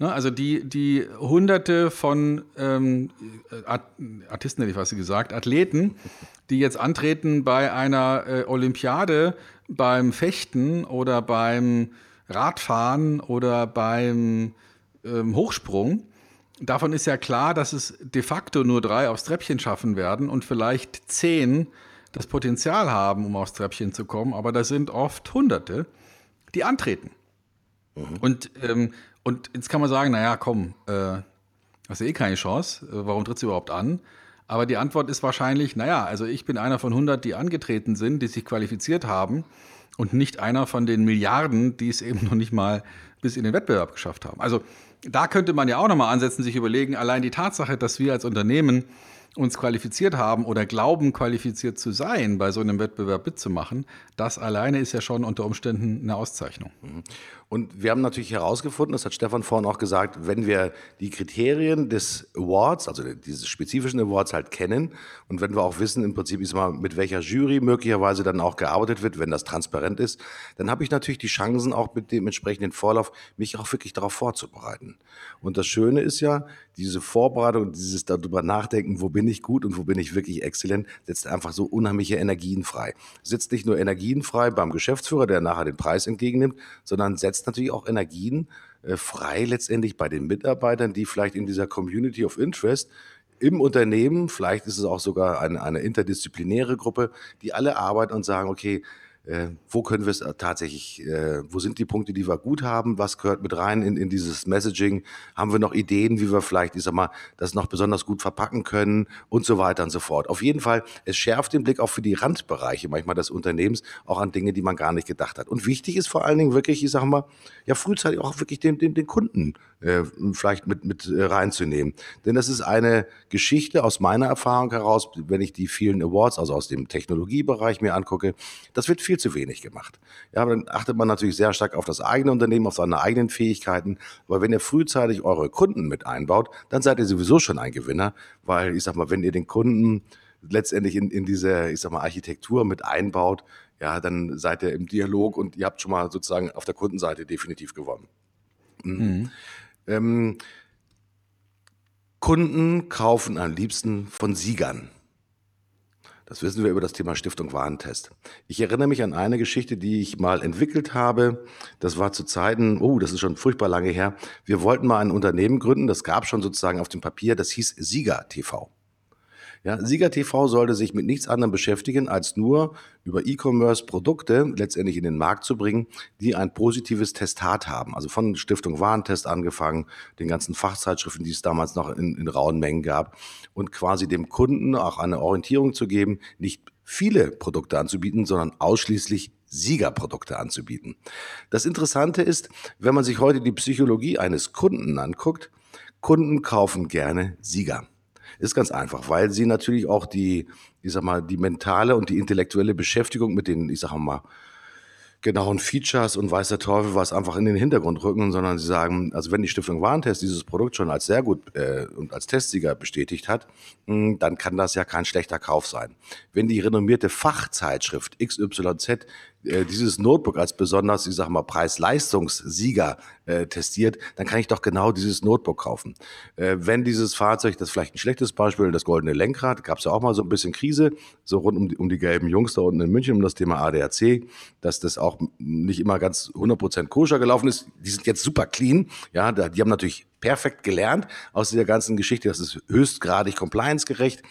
Ne, also die, die hunderte von ähm, Artisten, hätte ich fast gesagt, Athleten, die jetzt antreten bei einer äh, Olympiade, beim Fechten oder beim Radfahren oder beim ähm, Hochsprung, davon ist ja klar, dass es de facto nur drei aufs Treppchen schaffen werden und vielleicht zehn das Potenzial haben, um aufs Treppchen zu kommen, aber da sind oft Hunderte, die antreten. Mhm. Und ähm, und jetzt kann man sagen, naja, komm, äh, hast du eh keine Chance, äh, warum trittst du überhaupt an? Aber die Antwort ist wahrscheinlich, naja, also ich bin einer von 100, die angetreten sind, die sich qualifiziert haben und nicht einer von den Milliarden, die es eben noch nicht mal bis in den Wettbewerb geschafft haben. Also da könnte man ja auch nochmal ansetzen, sich überlegen, allein die Tatsache, dass wir als Unternehmen uns qualifiziert haben oder glauben, qualifiziert zu sein, bei so einem Wettbewerb mitzumachen, das alleine ist ja schon unter Umständen eine Auszeichnung. Und wir haben natürlich herausgefunden, das hat Stefan vorhin auch gesagt, wenn wir die Kriterien des Awards, also dieses spezifischen Awards halt kennen und wenn wir auch wissen, im Prinzip ist mal, mit welcher Jury möglicherweise dann auch gearbeitet wird, wenn das transparent ist, dann habe ich natürlich die Chancen, auch mit dem entsprechenden Vorlauf, mich auch wirklich darauf vorzubereiten. Und das Schöne ist ja, diese Vorbereitung, dieses darüber nachdenken, wo bin ich gut und wo bin ich wirklich exzellent, setzt einfach so unheimliche Energien frei. Setzt nicht nur Energien frei beim Geschäftsführer, der nachher den Preis entgegennimmt, sondern setzt setzt natürlich auch Energien äh, frei letztendlich bei den Mitarbeitern, die vielleicht in dieser Community of Interest im Unternehmen, vielleicht ist es auch sogar eine, eine interdisziplinäre Gruppe, die alle arbeiten und sagen, okay, äh, wo können wir es äh, tatsächlich, äh, wo sind die Punkte, die wir gut haben, was gehört mit rein in, in dieses Messaging, haben wir noch Ideen, wie wir vielleicht, ich sag mal, das noch besonders gut verpacken können und so weiter und so fort. Auf jeden Fall, es schärft den Blick auch für die Randbereiche manchmal des Unternehmens, auch an Dinge, die man gar nicht gedacht hat. Und wichtig ist vor allen Dingen wirklich, ich sag mal, ja, frühzeitig auch wirklich den, den, den Kunden äh, vielleicht mit, mit äh, reinzunehmen. Denn das ist eine Geschichte aus meiner Erfahrung heraus, wenn ich die vielen Awards, also aus dem Technologiebereich mir angucke, das wird viel zu wenig gemacht. Ja, dann achtet man natürlich sehr stark auf das eigene Unternehmen, auf seine eigenen Fähigkeiten. Aber wenn ihr frühzeitig eure Kunden mit einbaut, dann seid ihr sowieso schon ein Gewinner, weil ich sag mal, wenn ihr den Kunden letztendlich in, in diese, ich sag mal, Architektur mit einbaut, ja, dann seid ihr im Dialog und ihr habt schon mal sozusagen auf der Kundenseite definitiv gewonnen. Mhm. Mhm. Ähm, Kunden kaufen am liebsten von Siegern. Das wissen wir über das Thema Stiftung Warentest. Ich erinnere mich an eine Geschichte, die ich mal entwickelt habe. Das war zu Zeiten, oh, das ist schon furchtbar lange her. Wir wollten mal ein Unternehmen gründen, das gab schon sozusagen auf dem Papier, das hieß Sieger TV. Ja, Sieger TV sollte sich mit nichts anderem beschäftigen, als nur über E-Commerce Produkte letztendlich in den Markt zu bringen, die ein positives Testat haben. Also von Stiftung Warentest angefangen, den ganzen Fachzeitschriften, die es damals noch in, in rauen Mengen gab und quasi dem Kunden auch eine Orientierung zu geben, nicht viele Produkte anzubieten, sondern ausschließlich Siegerprodukte anzubieten. Das Interessante ist, wenn man sich heute die Psychologie eines Kunden anguckt, Kunden kaufen gerne Sieger. Ist ganz einfach, weil sie natürlich auch die, ich sag mal, die mentale und die intellektuelle Beschäftigung mit den, ich sag mal, genauen Features und weiß der Teufel was einfach in den Hintergrund rücken, sondern sie sagen, also wenn die Stiftung Warentest dieses Produkt schon als sehr gut äh, und als Testsieger bestätigt hat, mh, hm, dann kann das ja kein schlechter Kauf sein. Wenn die renommierte Fachzeitschrift XYZ äh, dieses Notebook als besonders, ich sag mal, Preis-Leistungssieger äh, testiert, dann kann ich doch genau dieses Notebook kaufen. Äh, wenn dieses Fahrzeug, das ist vielleicht ein schlechtes Beispiel, das goldene Lenkrad, gab es ja auch mal so ein bisschen Krise, so rund um die, um die gelben Jungs da unten in München, um das Thema ADAC, dass das auch nicht immer ganz 100% koscher gelaufen ist. Die sind jetzt super clean, ja, die haben natürlich perfekt gelernt aus dieser ganzen Geschichte, das ist höchstgradig compliance-gerecht.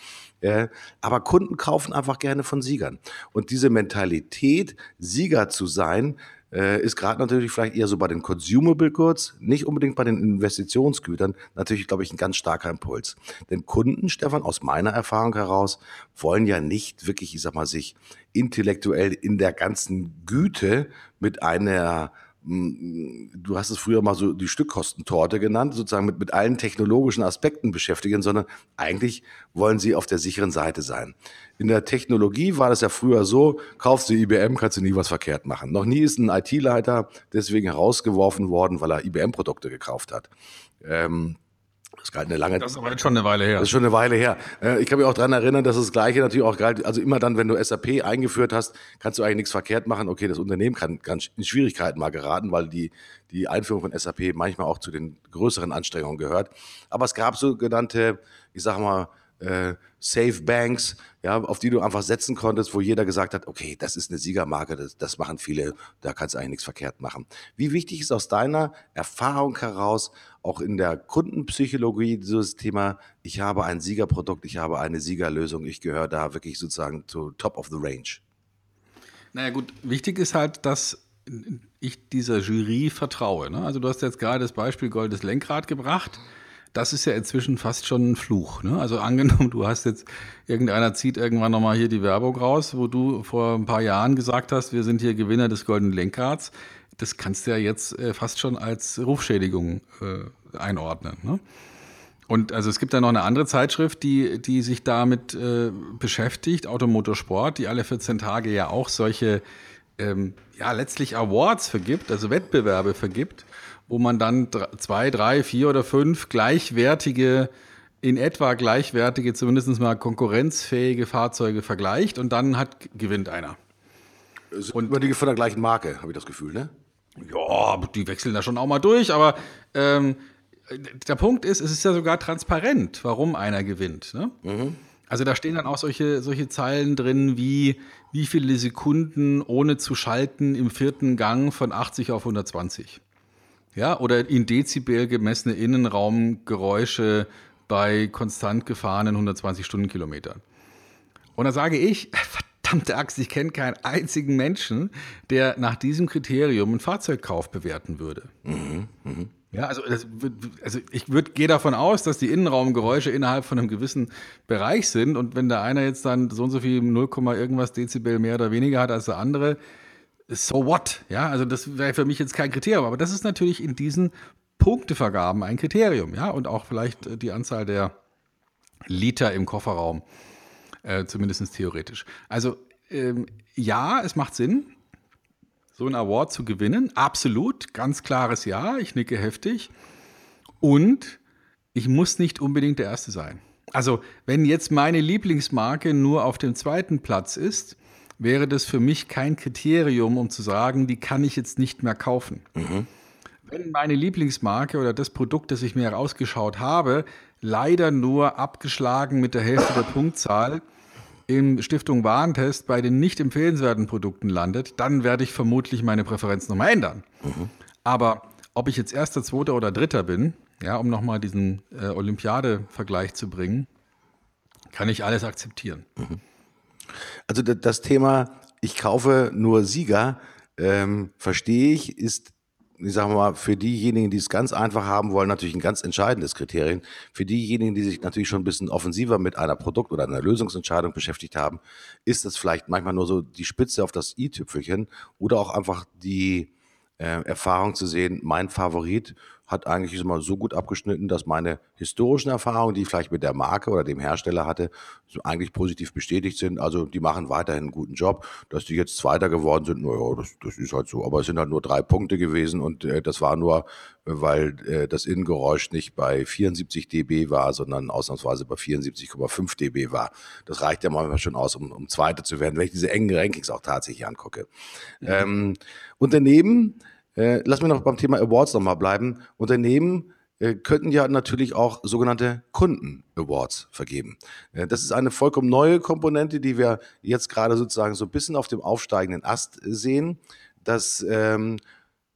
Aber Kunden kaufen einfach gerne von Siegern. Und diese Mentalität, Sieger zu sein, äh, ist gerade natürlich vielleicht eher so bei den Consumable Goods, nicht unbedingt bei den Investitionsgütern, natürlich, glaube ich, ein ganz starker Impuls. Denn Kunden, Stefan, aus meiner Erfahrung heraus, wollen ja nicht wirklich, ich sag mal, sich intellektuell in der ganzen Güte mit einer du hast es früher mal so die Stückkostentorte genannt, sozusagen mit, mit allen technologischen Aspekten beschäftigen, sondern eigentlich wollen sie auf der sicheren Seite sein. In der Technologie war das ja früher so, kaufst du IBM, kannst du nie was verkehrt machen. Noch nie ist ein IT-Leiter deswegen herausgeworfen worden, weil er IBM-Produkte gekauft hat. Ähm, das galt eine lange Das ist aber jetzt schon eine Weile her. Das ist schon eine Weile her. Äh, ich kann mich auch daran erinnern, dass das Gleiche natürlich auch galt. Also immer dann, wenn du SAP eingeführt hast, kannst du eigentlich nichts verkehrt machen. Okay, das Unternehmen kann, kann in Schwierigkeiten mal geraten, weil die, die Einführung von SAP manchmal auch zu den größeren Anstrengungen gehört. Aber es gab sogenannte, ich sag mal, äh, Safe Banks, ja, auf die du einfach setzen konntest, wo jeder gesagt hat, okay, das ist eine Siegermarke, das, das machen viele, da kannst du eigentlich nichts verkehrt machen. Wie wichtig ist aus deiner Erfahrung heraus, auch in der Kundenpsychologie dieses Thema, ich habe ein Siegerprodukt, ich habe eine Siegerlösung, ich gehöre da wirklich sozusagen zu Top of the Range? Naja gut, wichtig ist halt, dass ich dieser Jury vertraue. Ne? Also du hast jetzt gerade das Beispiel Goldes Lenkrad gebracht das ist ja inzwischen fast schon ein Fluch. Ne? Also angenommen, du hast jetzt, irgendeiner zieht irgendwann nochmal hier die Werbung raus, wo du vor ein paar Jahren gesagt hast, wir sind hier Gewinner des Goldenen Lenkrads. Das kannst du ja jetzt äh, fast schon als Rufschädigung äh, einordnen. Ne? Und also es gibt da noch eine andere Zeitschrift, die, die sich damit äh, beschäftigt, Automotorsport, die alle 14 Tage ja auch solche, ähm, ja, letztlich Awards vergibt, also Wettbewerbe vergibt wo man dann zwei, drei, vier oder fünf gleichwertige, in etwa gleichwertige, zumindest mal konkurrenzfähige Fahrzeuge vergleicht und dann hat, gewinnt einer. Und immer die von der gleichen Marke, habe ich das Gefühl, ne? Ja, die wechseln da schon auch mal durch, aber ähm, der Punkt ist, es ist ja sogar transparent, warum einer gewinnt. Ne? Mhm. Also da stehen dann auch solche, solche Zeilen drin, wie wie viele Sekunden ohne zu schalten im vierten Gang von 80 auf 120. Ja, oder in Dezibel gemessene Innenraumgeräusche bei konstant gefahrenen 120 Stundenkilometern. Und da sage ich, verdammte Axt, ich kenne keinen einzigen Menschen, der nach diesem Kriterium einen Fahrzeugkauf bewerten würde. Mhm, mh. Ja, also, das, also ich würd, gehe davon aus, dass die Innenraumgeräusche innerhalb von einem gewissen Bereich sind und wenn der eine jetzt dann so und so viel 0, irgendwas Dezibel mehr oder weniger hat als der andere, so what? Ja, also das wäre für mich jetzt kein Kriterium, aber das ist natürlich in diesen Punktevergaben ein Kriterium, ja, und auch vielleicht äh, die Anzahl der Liter im Kofferraum, äh, zumindest theoretisch. Also ähm, ja, es macht Sinn, so einen Award zu gewinnen, absolut, ganz klares Ja, ich nicke heftig und ich muss nicht unbedingt der Erste sein. Also wenn jetzt meine Lieblingsmarke nur auf dem zweiten Platz ist, wäre das für mich kein Kriterium, um zu sagen, die kann ich jetzt nicht mehr kaufen. Mhm. Wenn meine Lieblingsmarke oder das Produkt, das ich mir herausgeschaut habe, leider nur abgeschlagen mit der Hälfte der Punktzahl im Stiftung Warentest bei den nicht empfehlenswerten Produkten landet, dann werde ich vermutlich meine Präferenz nochmal ändern. Mhm. Aber ob ich jetzt erster, zweiter oder dritter bin, ja, um nochmal diesen äh, Olympiade-Vergleich zu bringen, Kann ich alles akzeptieren. Also das Thema, ich kaufe nur Sieger, ähm, verstehe ich, ist ich sage mal, für diejenigen, die es ganz einfach haben wollen, natürlich ein ganz entscheidendes Kriterium. Für diejenigen, die sich natürlich schon ein bisschen offensiver mit einer Produkt- oder einer Lösungsentscheidung beschäftigt haben, ist das vielleicht manchmal nur so die Spitze auf das i-Tüpfelchen oder auch einfach die äh, Erfahrung zu sehen, mein Favorit hat eigentlich immer so gut abgeschnitten, dass meine historischen Erfahrungen, die ich vielleicht mit der Marke oder dem Hersteller hatte, eigentlich positiv bestätigt sind. Also die machen weiterhin einen guten Job. Dass die jetzt Zweiter geworden sind, naja, das, das ist halt so. Aber es sind halt nur drei Punkte gewesen und äh, das war nur, weil äh, das Innengeräusch nicht bei 74 dB war, sondern ausnahmsweise bei 74,5 dB war. Das reicht ja manchmal schon aus, um, um Zweiter zu werden, wenn ich diese engen Rankings auch tatsächlich angucke. Mhm. Ähm, und daneben äh, lass mich noch beim Thema Awards nochmal bleiben. Unternehmen äh, könnten ja natürlich auch sogenannte Kunden-Awards vergeben. Äh, das ist eine vollkommen neue Komponente, die wir jetzt gerade sozusagen so ein bisschen auf dem aufsteigenden Ast sehen, dass ähm,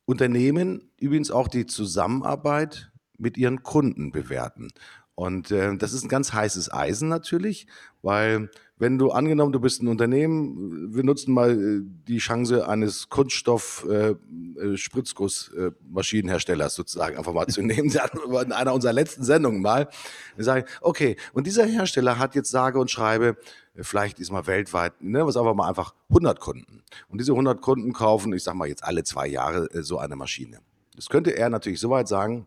Unternehmen übrigens auch die Zusammenarbeit mit ihren Kunden bewerten. Und äh, das ist ein ganz heißes Eisen natürlich, weil wenn du angenommen, du bist ein Unternehmen, wir nutzen mal äh, die Chance eines Kunststoff-Spritzguss-Maschinenherstellers äh, äh sozusagen einfach mal zu nehmen, in einer unserer letzten Sendungen mal. Wir sagen, okay, und dieser Hersteller hat jetzt sage und schreibe, äh, vielleicht diesmal weltweit, ne, was einfach mal einfach 100 Kunden. Und diese 100 Kunden kaufen, ich sag mal jetzt alle zwei Jahre so eine Maschine. Das könnte er natürlich soweit sagen,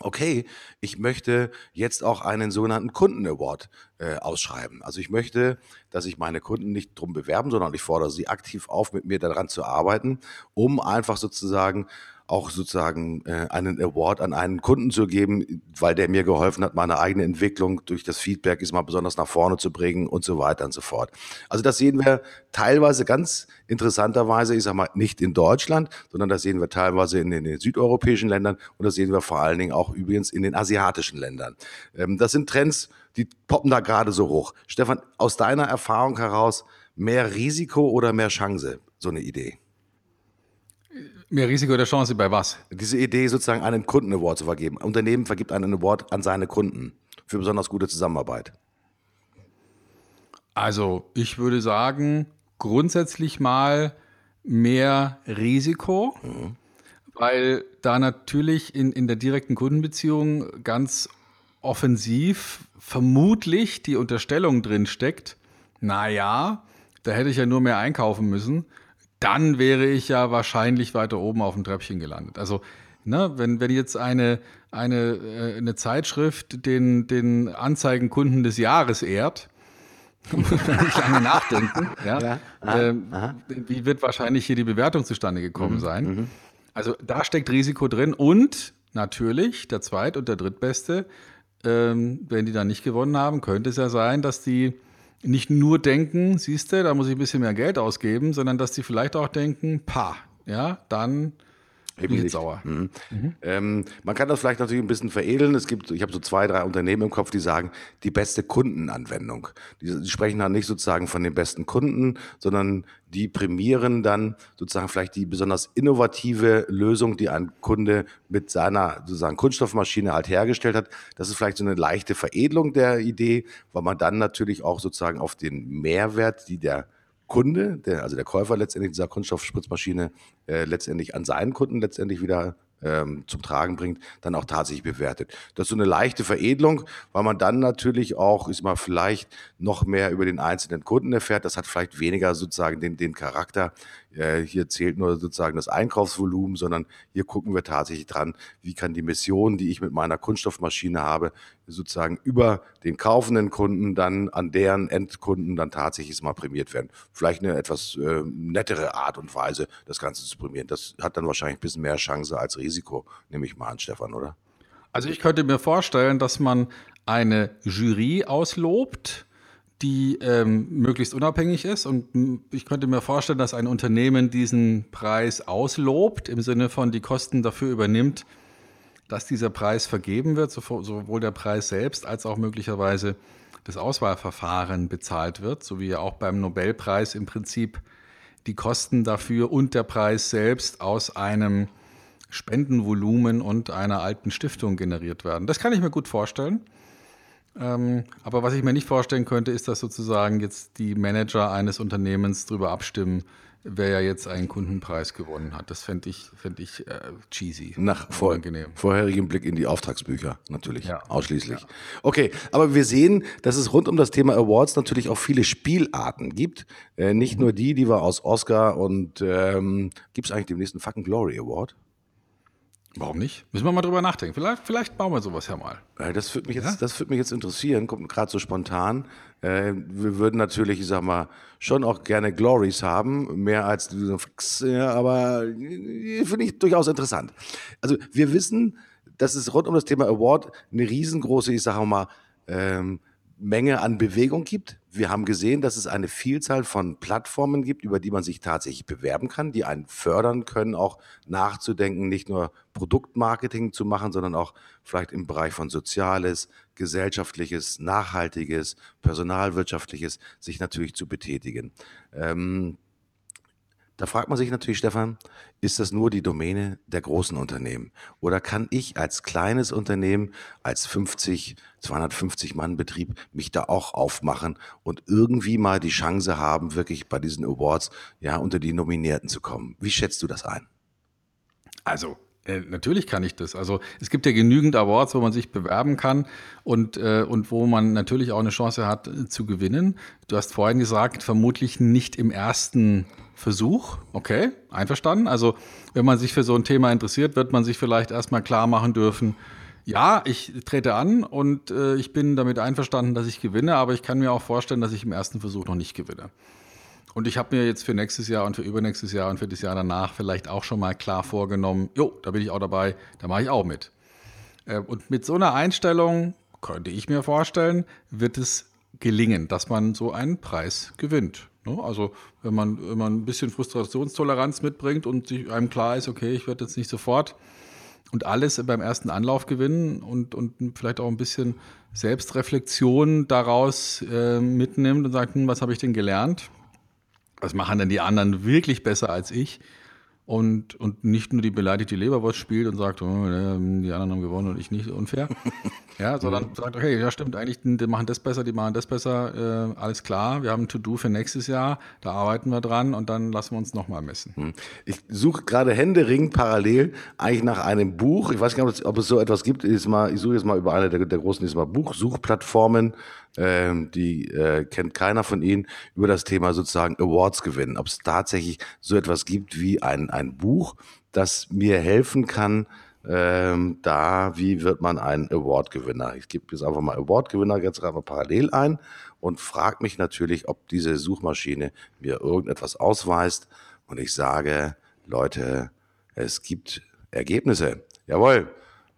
okay, ich möchte jetzt auch einen sogenannten Kunden-Award äh, ausschreiben. Also ich möchte, dass sich meine Kunden nicht drum bewerben, sondern ich fordere sie aktiv auf, mit mir daran zu arbeiten, um einfach sozusagen auch sozusagen äh, einen Award an einen Kunden zu geben, weil der mir geholfen hat, meine eigene Entwicklung durch das Feedback ist mal besonders nach vorne zu bringen und so weiter und so fort. Also das sehen wir teilweise ganz interessanterweise, ich sage mal, nicht in Deutschland, sondern das sehen wir teilweise in den südeuropäischen Ländern und das sehen wir vor allen Dingen auch übrigens in den asiatischen Ländern. Ähm, das sind Trends, die poppen da gerade so hoch. Stefan, aus deiner Erfahrung heraus, mehr Risiko oder mehr Chance, so eine Idee? Mehr Risiko oder Chance bei was? Diese Idee, sozusagen einen Kunden-Award zu vergeben. Ein Unternehmen vergibt einen Award an seine Kunden für besonders gute Zusammenarbeit. Also, ich würde sagen, grundsätzlich mal mehr Risiko, mhm. weil da natürlich in, in der direkten Kundenbeziehung ganz offensiv vermutlich die Unterstellung drin steckt, naja, da hätte ich ja nur mehr einkaufen müssen dann wäre ich ja wahrscheinlich weiter oben auf dem Treppchen gelandet. Also, ne, wenn, wenn jetzt eine, eine, äh, eine Zeitschrift den, den Anzeigenkunden des Jahres ehrt, nicht lange nachdenken. Ja? ja aha, ähm, aha. Wie wird wahrscheinlich hier die Bewertung zustande gekommen mhm, sein? Mhm. Also da steckt Risiko drin und natürlich der zweit- und der drittbeste, ähm, wenn die dann nicht gewonnen haben, könnte es ja sein, dass die nicht nur denken, siehst du, da muss ich ein bisschen mehr Geld ausgeben, sondern dass die vielleicht auch denken, pa, ja, dann Eben nicht sauer. Mhm. Mhm. Ähm, man kann das vielleicht natürlich ein bisschen veredeln. Es gibt, ich habe so zwei, drei Unternehmen im Kopf, die sagen, die beste Kundenanwendung. Die, die, sprechen dann nicht sozusagen von den besten Kunden, sondern die prämieren dann sozusagen vielleicht die besonders innovative Lösung, die ein Kunde mit seiner sozusagen Kunststoffmaschine halt hergestellt hat. Das ist vielleicht so eine leichte Veredelung der Idee, weil man dann natürlich auch sozusagen auf den Mehrwert, die der Kunde, der, also der Käufer letztendlich dieser Kunststoffspritzmaschine, äh, letztendlich an seinen Kunden letztendlich wieder ähm, zum Tragen bringt, dann auch tatsächlich bewertet. Das ist so eine leichte Veredelung, weil man dann natürlich auch, ist mal vielleicht noch mehr über den einzelnen Kunden erfährt. Das hat vielleicht weniger sozusagen den, den Charakter, äh, hier zählt nur sozusagen das Einkaufsvolumen, sondern hier gucken wir tatsächlich dran, wie kann die Mission, die ich mit meiner Kunststoffmaschine habe, sozusagen über den kaufenden Kunden dann an deren Endkunden dann tatsächlich mal prämiert werden. Vielleicht eine etwas äh, nettere Art und Weise, das Ganze zu prämieren. Das hat dann wahrscheinlich ein bisschen mehr Chance als Risiko, nehme ich mal an, Stefan, oder? Also ich könnte mir vorstellen, dass man eine Jury auslobt, die ähm, möglichst unabhängig ist. Und ich könnte mir vorstellen, dass ein Unternehmen diesen Preis auslobt, im Sinne von die Kosten dafür übernimmt, dass dieser Preis vergeben wird, sowohl der Preis selbst als auch möglicherweise das Auswahlverfahren bezahlt wird, so wie ja auch beim Nobelpreis im Prinzip die Kosten dafür und der Preis selbst aus einem Spendenvolumen und einer alten Stiftung generiert werden. Das kann ich mir gut vorstellen. Ähm, aber was ich mir nicht vorstellen könnte, ist, dass sozusagen jetzt die Manager eines Unternehmens darüber abstimmen, wer ja jetzt einen Kundenpreis gewonnen hat. Das fände ich, fänd ich äh, cheesy. Nach vor, vorherigem Blick in die Auftragsbücher, natürlich, ja. ausschließlich. Ja. Okay, aber wir sehen, dass es rund um das Thema Awards natürlich auch viele Spielarten gibt. Äh, nicht mhm. nur die, die wir aus Oscar und ähm, gibt es eigentlich den nächsten Fucking Glory Award? Warum nicht? Müssen wir mal drüber nachdenken. Vielleicht, vielleicht bauen wir sowas ja mal. Äh, das würde mich, jetzt, ja? das mich jetzt interessieren, kommt gerade so spontan. Äh, wir würden natürlich, ich sag mal, schon auch gerne Glories haben, mehr als ja, aber äh, finde ich durchaus interessant. Also wir wissen, dass es rund um das Thema Award eine riesengroße, ich sage mal, ähm, Menge an Bewegung gibt. Wir haben gesehen, dass es eine Vielzahl von Plattformen gibt, über die man sich tatsächlich bewerben kann, die einen fördern können, auch nachzudenken, nicht nur Produktmarketing zu machen, sondern auch vielleicht im Bereich von Soziales, Gesellschaftliches, Nachhaltiges, Personalwirtschaftliches sich natürlich zu betätigen. Ähm, da fragt man sich natürlich, Stefan, ist das nur die Domäne der großen Unternehmen? Oder kann ich als kleines Unternehmen, als 50, 250 Mann Betrieb mich da auch aufmachen und irgendwie mal die Chance haben, wirklich bei diesen Awards ja unter die Nominierten zu kommen? Wie schätzt du das ein? Also, äh, natürlich kann ich das. Also es gibt ja genügend Awards, wo man sich bewerben kann und, äh, und wo man natürlich auch eine Chance hat äh, zu gewinnen. Du hast vorhin gesagt, vermutlich nicht im ersten Versuch. Okay, einverstanden. Also wenn man sich für so ein Thema interessiert, wird man sich vielleicht erstmal klar machen dürfen, ja, ich trete an und äh, ich bin damit einverstanden, dass ich gewinne, aber ich kann mir auch vorstellen, dass ich im ersten Versuch noch nicht gewinne. Und ich habe mir jetzt für nächstes Jahr und für übernächstes Jahr und für das Jahr danach vielleicht auch schon mal klar vorgenommen, jo, da bin ich auch dabei, da mache ich auch mit. Äh, und mit so einer Einstellung, könnte ich mir vorstellen, wird es gelingen, dass man so einen Preis gewinnt. Ne? Also wenn man, wenn man ein bisschen Frustrationstoleranz mitbringt und einem klar ist, okay, ich werde jetzt nicht sofort und alles beim ersten Anlauf gewinnen und, und vielleicht auch ein bisschen Selbstreflexion daraus äh, mitnimmt und sagt, hm, was habe ich denn gelernt? Was machen denn die anderen wirklich besser als ich? Und, und nicht nur die beleidigte Leberwurst spielt und sagt, oh, die anderen haben gewonnen und ich nicht, unfair. ja, sondern sagt, okay, ja stimmt, eigentlich, die machen das besser, die machen das besser, äh, alles klar, wir haben ein To-Do für nächstes Jahr, da arbeiten wir dran und dann lassen wir uns nochmal messen. Hm. Ich suche gerade händeringend parallel eigentlich nach einem Buch, ich weiß gar nicht, ob es so etwas gibt, ich suche jetzt mal über eine der, der großen Buchsuchplattformen, ähm, die äh, kennt keiner von Ihnen, über das Thema sozusagen Awards gewinnen. Ob es tatsächlich so etwas gibt wie ein, ein Buch, das mir helfen kann, ähm, da, wie wird man ein Award-Gewinner? Ich gebe jetzt einfach mal Award-Gewinner jetzt gerade mal parallel ein und frage mich natürlich, ob diese Suchmaschine mir irgendetwas ausweist. Und ich sage, Leute, es gibt Ergebnisse. Jawohl.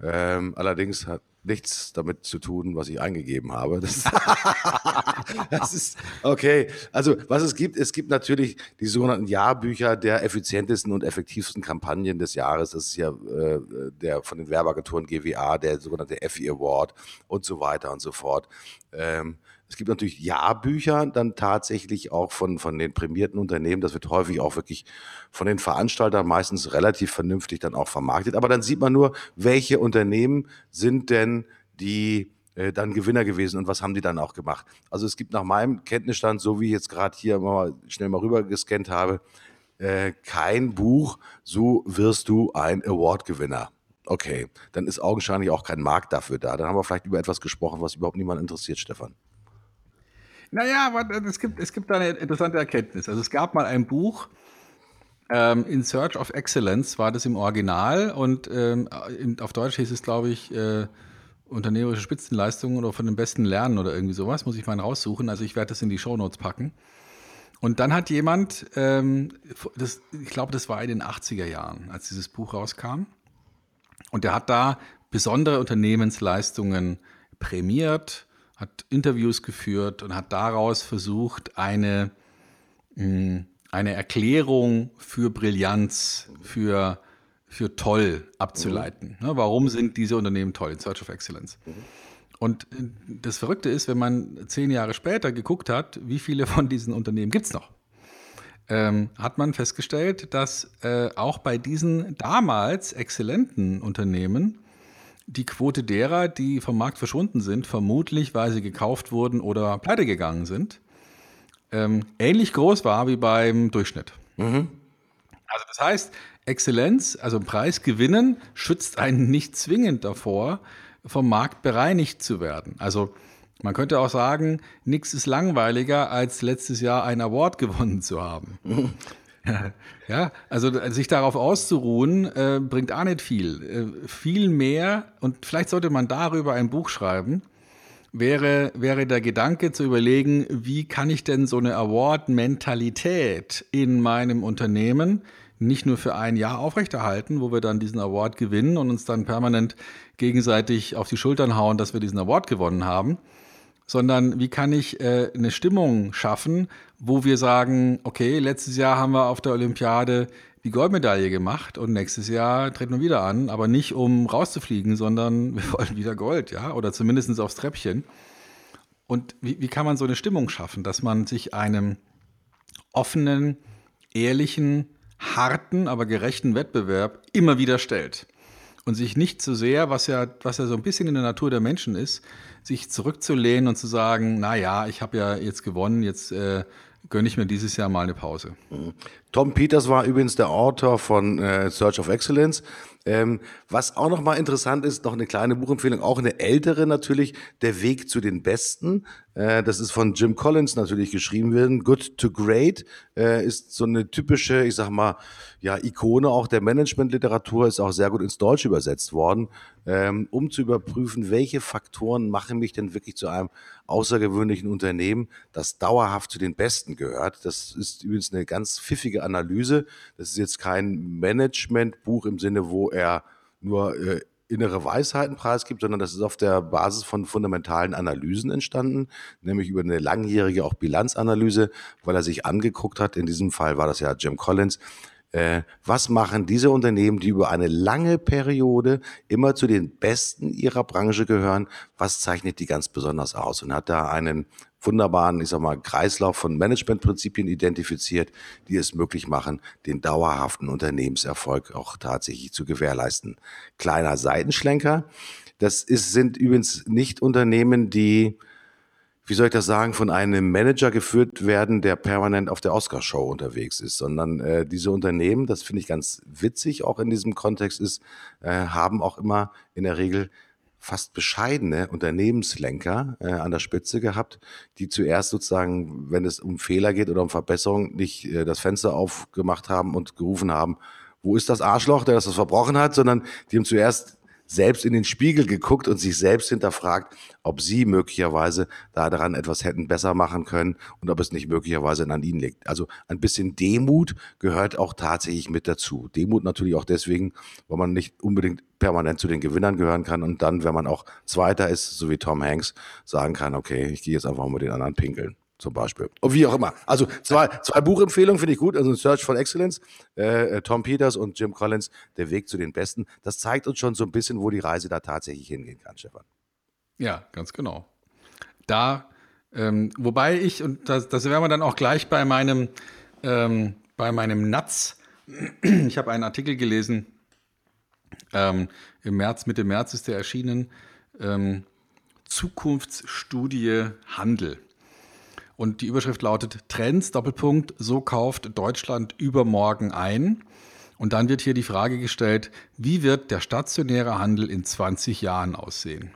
Ähm, allerdings hat nichts damit zu tun, was ich eingegeben habe. Das, das, ist okay. Also was es gibt, es gibt natürlich die sogenannten Jahrbücher der effizientesten und effektivsten Kampagnen des Jahres. Das ist ja äh, der von den Werbeagenturen GWA, der sogenannte Effie Award und so weiter und so fort. Ähm, es gibt natürlich Jahrbücher dann tatsächlich auch von, von den prämierten Unternehmen. Das wird häufig auch wirklich von den Veranstaltern meistens relativ vernünftig dann auch vermarktet. Aber dann sieht man nur, welche Unternehmen sind denn die äh, dann Gewinner gewesen und was haben die dann auch gemacht. Also es gibt nach meinem Kenntnisstand, so wie ich jetzt gerade hier mal schnell mal rüber gescannt habe, äh, kein Buch, so wirst du ein Award-Gewinner. Okay, dann ist augenscheinlich auch kein Markt dafür da. Dann haben wir vielleicht über etwas gesprochen, was überhaupt niemand interessiert, Stefan. Naja, aber es gibt, es gibt da eine interessante Erkenntnis. Also es gab mal ein Buch, ähm, In Search of Excellence war das im Original und ähm, in, auf Deutsch hieß es, glaube ich, äh, unternehmerische Spitzenleistungen oder von den besten Lernen oder irgendwie sowas. Muss ich mal raussuchen. Also ich werde das in die Shownotes packen. Und dann hat jemand, ähm, das, ich glaube, das war in den 80er Jahren, als dieses Buch rauskam. Und der hat da besondere Unternehmensleistungen prämiert hat Interviews geführt und hat daraus versucht, eine, hm, eine Erklärung für Brillanz, für, für toll abzuleiten. Mhm. Warum sind diese Unternehmen toll in Search of Excellence? Mhm. Und äh, das Verrückte ist, wenn man zehn Jahre später geguckt hat, wie viele von diesen Unternehmen gibt es noch? Ähm, hat man festgestellt, dass äh, auch bei diesen damals exzellenten Unternehmen die Quote derer, die vom Markt verschwunden sind, vermutlich weil sie gekauft wurden oder pleite gegangen sind, ähm, ähnlich groß war wie beim Durchschnitt. Mhm. Also das heißt, Exzellenz, also Preis gewinnen, schützt einen nicht zwingend davor, vom Markt bereinigt zu werden. Also man könnte auch sagen, nichts ist langweiliger, als letztes Jahr einen Award gewonnen zu haben. ja, also sich darauf auszuruhen, äh, bringt auch nicht viel. Äh, viel mehr, und vielleicht sollte man darüber ein Buch schreiben, wäre, wäre der Gedanke zu überlegen, wie kann ich denn so eine Award-Mentalität in meinem Unternehmen nicht nur für ein Jahr aufrechterhalten, wo wir dann diesen Award gewinnen und uns dann permanent gegenseitig auf die Schultern hauen, dass wir diesen Award gewonnen haben, sondern wie kann ich äh, eine Stimmung schaffen, wo wir sagen, okay, letztes Jahr haben wir auf der Olympiade die Goldmedaille gemacht und nächstes Jahr treten wir wieder an, aber nicht um rauszufliegen, sondern wir wollen wieder Gold, ja, oder zumindest aufs Treppchen. Und wie, wie kann man so eine Stimmung schaffen, dass man sich einem offenen, ehrlichen, harten, aber gerechten Wettbewerb immer wieder stellt? Und sich nicht zu sehr, was ja, was ja so ein bisschen in der Natur der Menschen ist, sich zurückzulehnen und zu sagen, na ja, ich habe ja jetzt gewonnen, jetzt äh, gönne ich mir dieses Jahr mal eine Pause. Mhm. Tom Peters war übrigens der Autor von äh, Search of Excellence. Ähm, was auch noch mal interessant ist, noch eine kleine Buchempfehlung, auch eine ältere natürlich, Der Weg zu den Besten. Äh, das ist von Jim Collins natürlich geschrieben werden. Good to Great äh, ist so eine typische, ich sag mal, ja, Ikone auch der Managementliteratur, ist auch sehr gut ins Deutsche übersetzt worden, ähm, um zu überprüfen, welche Faktoren machen mich denn wirklich zu einem außergewöhnlichen Unternehmen, das dauerhaft zu den Besten gehört. Das ist übrigens eine ganz pfiffige Analyse. Das ist jetzt kein Managementbuch im Sinne, wo er nur äh, innere Weisheiten preisgibt, sondern das ist auf der Basis von fundamentalen Analysen entstanden, nämlich über eine langjährige auch Bilanzanalyse, weil er sich angeguckt hat, in diesem Fall war das ja Jim Collins, äh, was machen diese Unternehmen, die über eine lange Periode immer zu den Besten ihrer Branche gehören? Was zeichnet die ganz besonders aus? Und hat da einen wunderbaren, ich sag mal, Kreislauf von Managementprinzipien identifiziert, die es möglich machen, den dauerhaften Unternehmenserfolg auch tatsächlich zu gewährleisten. Kleiner Seitenschlenker. Das ist, sind übrigens nicht Unternehmen, die wie soll ich das sagen, von einem Manager geführt werden, der permanent auf der Oscarshow unterwegs ist, sondern äh, diese Unternehmen, das finde ich ganz witzig auch in diesem Kontext ist, äh, haben auch immer in der Regel fast bescheidene Unternehmenslenker äh, an der Spitze gehabt, die zuerst sozusagen, wenn es um Fehler geht oder um Verbesserung, nicht äh, das Fenster aufgemacht haben und gerufen haben, wo ist das Arschloch, der das verbrochen hat, sondern die haben zuerst selbst in den Spiegel geguckt und sich selbst hinterfragt, ob sie möglicherweise daran etwas hätten besser machen können und ob es nicht möglicherweise an ihnen liegt. Also ein bisschen Demut gehört auch tatsächlich mit dazu. Demut natürlich auch deswegen, weil man nicht unbedingt permanent zu den Gewinnern gehören kann und dann, wenn man auch Zweiter ist, so wie Tom Hanks, sagen kann, okay, ich gehe jetzt einfach mal mit den anderen pinkeln zum Beispiel. Und wie auch immer. Also zwei, zwei Buchempfehlungen finde ich gut. Also Search for Excellence, äh, äh, Tom Peters und Jim Collins, Der Weg zu den Besten. Das zeigt uns schon so ein bisschen, wo die Reise da tatsächlich hingehen kann, Stefan. Ja, ganz genau. Da, ähm, wobei ich, und das, das werden wir dann auch gleich bei meinem, ähm, bei meinem Natz, ich habe einen Artikel gelesen, ähm, im März, Mitte März ist der erschienen, ähm, Zukunftsstudie Handel. Und die Überschrift lautet Trends, Doppelpunkt, so kauft Deutschland übermorgen ein. Und dann wird hier die Frage gestellt, wie wird der stationäre Handel in 20 Jahren aussehen?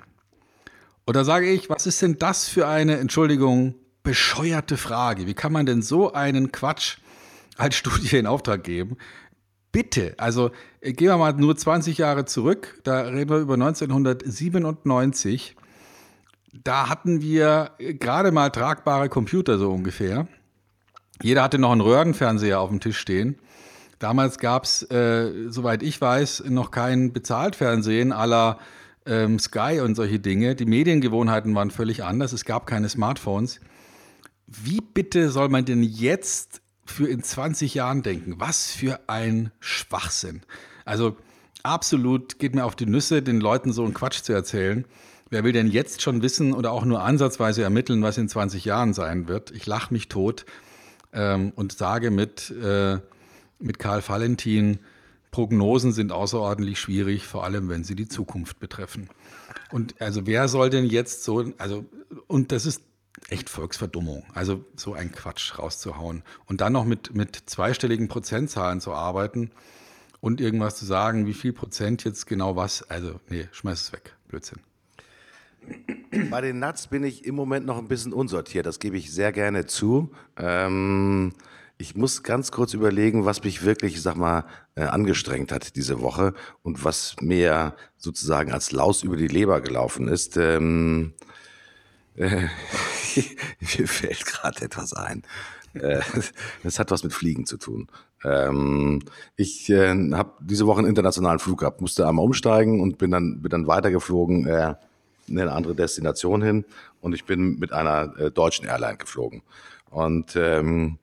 Und da sage ich, was ist denn das für eine, Entschuldigung, bescheuerte Frage? Wie kann man denn so einen Quatsch als Studie in Auftrag geben? Bitte, also gehen wir mal nur 20 Jahre zurück, da reden wir über 1997 da hatten wir gerade mal tragbare Computer so ungefähr. Jeder hatte noch einen Röhrenfernseher auf dem Tisch stehen. Damals gab es, äh, soweit ich weiß, noch kein Bezahltfernsehen aller ähm, Sky und solche Dinge. Die Mediengewohnheiten waren völlig anders. Es gab keine Smartphones. Wie bitte soll man denn jetzt für in 20 Jahren denken? Was für ein Schwachsinn. Also absolut geht mir auf die Nüsse, den Leuten so einen Quatsch zu erzählen. Wer will denn jetzt schon wissen oder auch nur ansatzweise ermitteln, was in 20 Jahren sein wird? Ich lache mich tot ähm, und sage mit, äh, mit Karl Valentin, Prognosen sind außerordentlich schwierig, vor allem wenn sie die Zukunft betreffen. Und also wer soll denn jetzt so, also, und das ist echt Volksverdummung, also so ein Quatsch rauszuhauen. Und dann noch mit, mit zweistelligen Prozentzahlen zu arbeiten und irgendwas zu sagen, wie viel Prozent jetzt genau was, also nee, schmeiß es weg, Blödsinn. Bei den Nuts bin ich im Moment noch ein bisschen unsortiert, das gebe ich sehr gerne zu. Ähm, ich muss ganz kurz überlegen, was mich wirklich, ich sag mal, äh, angestrengt hat diese Woche und was mir sozusagen als Laus über die Leber gelaufen ist. Ähm, äh, mir fällt gerade etwas ein. Äh, das hat was mit Fliegen zu tun. Ähm, ich äh, habe diese Woche einen internationalen Flug gehabt, musste einmal umsteigen und bin dann, bin dann weitergeflogen äh, in eine andere Destination hin und ich bin mit einer äh, deutschen Airline geflogen. Und ähm,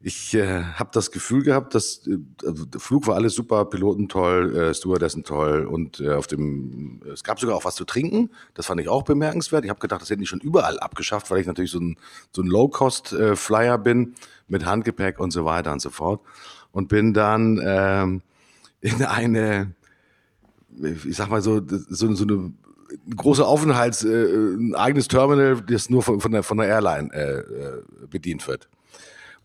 ich äh, habe das Gefühl gehabt, dass äh, also der Flug war alles super, Piloten toll, äh, Stewardessen toll und äh, auf dem es gab sogar auch was zu trinken. Das fand ich auch bemerkenswert. Ich habe gedacht, das hätten die schon überall abgeschafft, weil ich natürlich so ein so ein Low-Cost-Flyer äh, bin mit Handgepäck und so weiter und so fort und bin dann ähm, in eine ich sag mal so so, so eine große Aufenthalts, äh, ein eigenes Terminal, das nur von, von, der, von der Airline äh, äh bedient wird.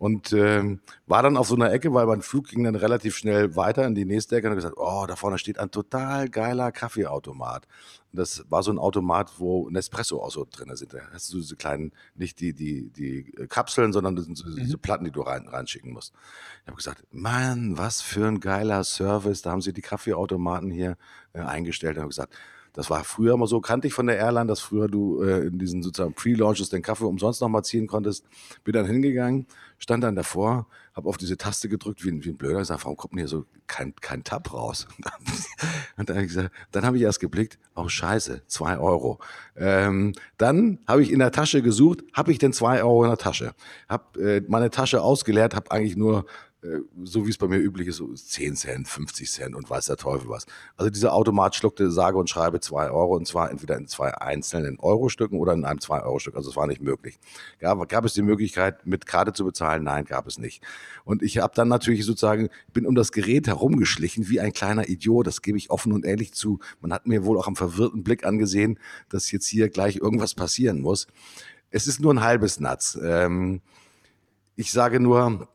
Und ähm, war dann auf so einer Ecke, weil mein Flug ging dann relativ schnell weiter in die nächste Ecke und habe gesagt, oh, da vorne steht ein total geiler Kaffeeautomat. Und das war so ein Automat, wo Nespresso auch so drin sind. Da hast du diese kleinen, nicht die, die, die Kapseln, sondern das sind so, diese mhm. Platten, die du rein, reinschicken musst. Ich habe gesagt, Mann, was für ein geiler Service. Da haben sie die Kaffeeautomaten hier äh, eingestellt. Und habe gesagt, das war früher immer so, kannte ich von der Airline, dass früher du äh, in diesen sozusagen Pre-Launches den Kaffee umsonst nochmal ziehen konntest. Bin dann hingegangen, stand dann davor, habe auf diese Taste gedrückt, wie ein, wie ein Blöder, gesagt, warum kommt denn hier so kein, kein Tab raus? Und dann habe ich gesagt, dann habe ich erst geblickt, oh scheiße, zwei Euro. Ähm, dann habe ich in der Tasche gesucht, habe ich denn zwei Euro in der Tasche? Habe äh, meine Tasche ausgeleert, habe eigentlich nur so wie es bei mir üblich ist, so 10 Cent, 50 Cent und weiß der Teufel was. Also dieser Automat schluckte sage und schreibe 2 Euro und zwar entweder in zwei einzelnen Euro-Stücken oder in einem 2-Euro-Stück. Also es war nicht möglich. Gab, gab es die Möglichkeit, mit Karte zu bezahlen? Nein, gab es nicht. Und ich habe dann natürlich sozusagen, bin um das Gerät herumgeschlichen wie ein kleiner Idiot. Das gebe ich offen und ehrlich zu. Man hat mir wohl auch am verwirrten Blick angesehen, dass jetzt hier gleich irgendwas passieren muss. Es ist nur ein halbes Natz. Ähm, ich sage nur,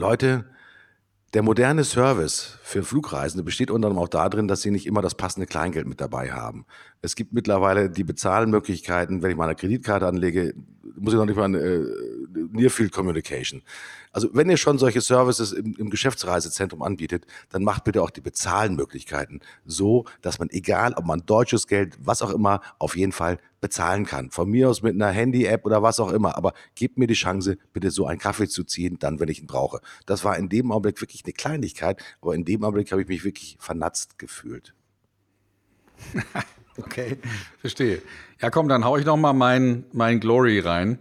Leute, der moderne Service für Flugreisende besteht unter anderem auch darin, dass sie nicht immer das passende Kleingeld mit dabei haben. Es gibt mittlerweile die Bezahlmöglichkeiten, wenn ich meine Kreditkarte anlege, muss ich noch nicht mal äh, Near Field Communication. Also wenn ihr schon solche Services im, im Geschäftsreisezentrum anbietet, dann macht bitte auch die Bezahlmöglichkeiten so, dass man egal, ob man deutsches Geld, was auch immer, auf jeden Fall bezahlen kann. Von mir aus mit einer Handy-App oder was auch immer. Aber gebt mir die Chance, bitte so einen Kaffee zu ziehen, dann, wenn ich ihn brauche. Das war in dem Augenblick wirklich eine Kleinigkeit, aber in dem Augenblick habe ich mich wirklich vernatzt gefühlt. okay, verstehe. Ja, komm, dann haue ich noch mal mein, mein Glory rein.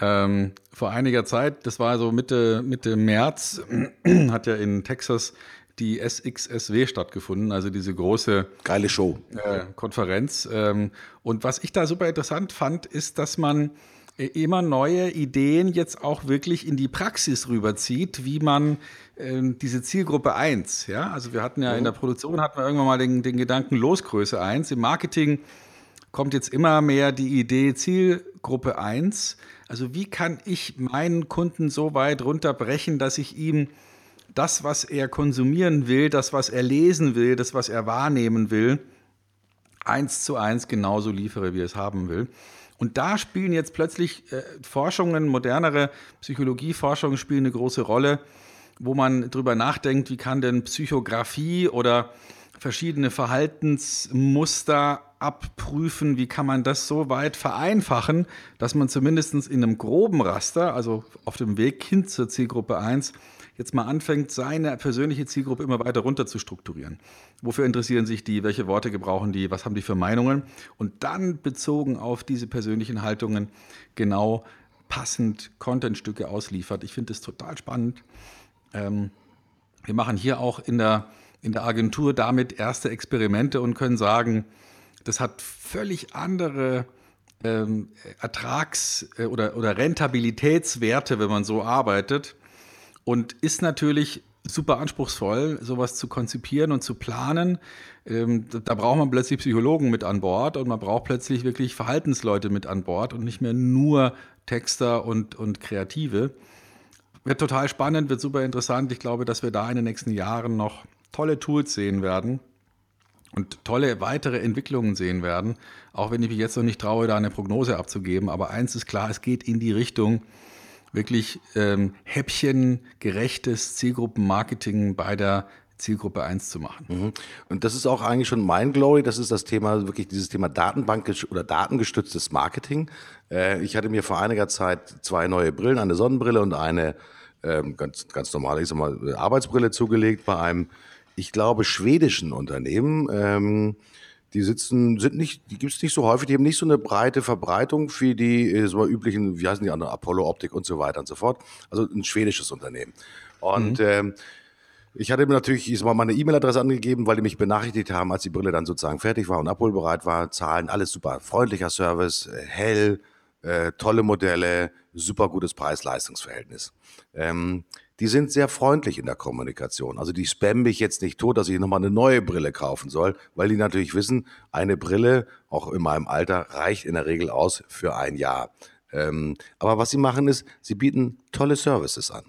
Ähm, vor einiger Zeit, das war so Mitte, Mitte März, hat ja in Texas die SXSW stattgefunden, also diese große geile Show äh, Konferenz. Ähm, und was ich da super interessant fand, ist, dass man äh, immer neue Ideen jetzt auch wirklich in die Praxis rüberzieht, wie man äh, diese Zielgruppe 1, ja, also wir hatten ja mhm. in der Produktion hatten wir irgendwann mal den, den Gedanken Losgröße 1, im Marketing kommt jetzt immer mehr die Idee Zielgruppe 1 also wie kann ich meinen Kunden so weit runterbrechen, dass ich ihm das, was er konsumieren will, das, was er lesen will, das, was er wahrnehmen will, eins zu eins genauso liefere, wie er es haben will. Und da spielen jetzt plötzlich äh, Forschungen, modernere Psychologieforschungen spielen eine große Rolle, wo man darüber nachdenkt, wie kann denn Psychografie oder verschiedene Verhaltensmuster abprüfen, wie kann man das so weit vereinfachen, dass man zumindest in einem groben Raster, also auf dem Weg hin zur Zielgruppe 1, jetzt mal anfängt, seine persönliche Zielgruppe immer weiter runter zu strukturieren. Wofür interessieren sich die, welche Worte gebrauchen die, was haben die für Meinungen und dann bezogen auf diese persönlichen Haltungen genau passend Contentstücke ausliefert. Ich finde das total spannend. Ähm, wir machen hier auch in der, in der Agentur damit erste Experimente und können sagen, das hat völlig andere ähm, Ertrags- oder, oder Rentabilitätswerte, wenn man so arbeitet. Und ist natürlich super anspruchsvoll, sowas zu konzipieren und zu planen. Ähm, da braucht man plötzlich Psychologen mit an Bord und man braucht plötzlich wirklich Verhaltensleute mit an Bord und nicht mehr nur Texter und, und Kreative. Wird total spannend, wird super interessant. Ich glaube, dass wir da in den nächsten Jahren noch tolle Tools sehen werden und tolle weitere Entwicklungen sehen werden. Auch wenn ich mich jetzt noch nicht traue, da eine Prognose abzugeben. Aber eins ist klar, es geht in die Richtung, wirklich ähm, häppchengerechtes Zielgruppenmarketing bei der Zielgruppe 1 zu machen. Mhm. Und das ist auch eigentlich schon mein Glory, das ist das Thema, wirklich dieses Thema Datenbank oder datengestütztes Marketing. Äh, ich hatte mir vor einiger Zeit zwei neue Brillen, eine Sonnenbrille und eine ähm, ganz, ganz normale, ich sag mal, Arbeitsbrille zugelegt bei einem, ich glaube, schwedischen Unternehmen. Ähm, die sitzen, sind nicht, die gibt es nicht so häufig, die haben nicht so eine breite Verbreitung wie die äh, so üblichen, wie heißen die anderen, Apollo Optik und so weiter und so fort. Also ein schwedisches Unternehmen. Und mhm. ähm, ich hatte mir natürlich ich mal meine E-Mail-Adresse angegeben, weil die mich benachrichtigt haben, als die Brille dann sozusagen fertig war und abholbereit war. Zahlen, alles super. Freundlicher Service, äh, hell, äh, tolle Modelle, super gutes Preis-Leistungs-Verhältnis. Ähm, die sind sehr freundlich in der Kommunikation. Also die spammen mich jetzt nicht tot, dass ich nochmal eine neue Brille kaufen soll, weil die natürlich wissen, eine Brille, auch in meinem Alter, reicht in der Regel aus für ein Jahr. Ähm, aber was sie machen ist, sie bieten tolle Services an,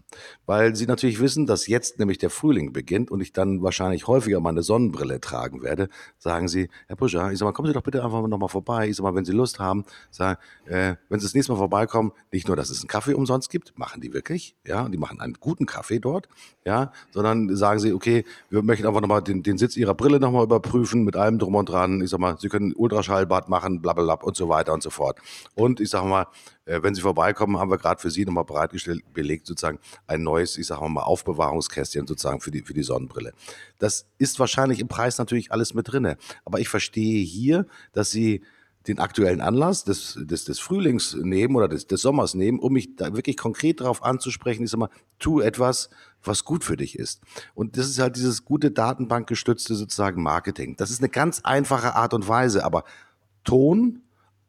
weil sie natürlich wissen, dass jetzt nämlich der Frühling beginnt und ich dann wahrscheinlich häufiger meine Sonnenbrille tragen werde. Sagen sie, Herr Puscher, ich sag mal, kommen Sie doch bitte einfach nochmal vorbei. Ich sag mal, wenn Sie Lust haben, sagen, äh, wenn Sie das nächste Mal vorbeikommen, nicht nur, dass es einen Kaffee umsonst gibt, machen die wirklich, ja, die machen einen guten Kaffee dort, ja, sondern sagen sie, okay, wir möchten einfach nochmal den, den Sitz Ihrer Brille nochmal überprüfen mit allem drum und dran. Ich sag mal, Sie können Ultraschallbad machen, blablabla und so weiter und so fort. Und ich sag mal, wenn Sie vorbeikommen, haben wir gerade für Sie nochmal bereitgestellt, belegt sozusagen ein neues, ich sage mal, Aufbewahrungskästchen sozusagen für die, für die Sonnenbrille. Das ist wahrscheinlich im Preis natürlich alles mit drinne. Aber ich verstehe hier, dass Sie den aktuellen Anlass des, des, des Frühlings nehmen oder des, des Sommers nehmen, um mich da wirklich konkret darauf anzusprechen. Ich sage mal, tu etwas, was gut für dich ist. Und das ist halt dieses gute datenbankgestützte sozusagen Marketing. Das ist eine ganz einfache Art und Weise, aber Ton,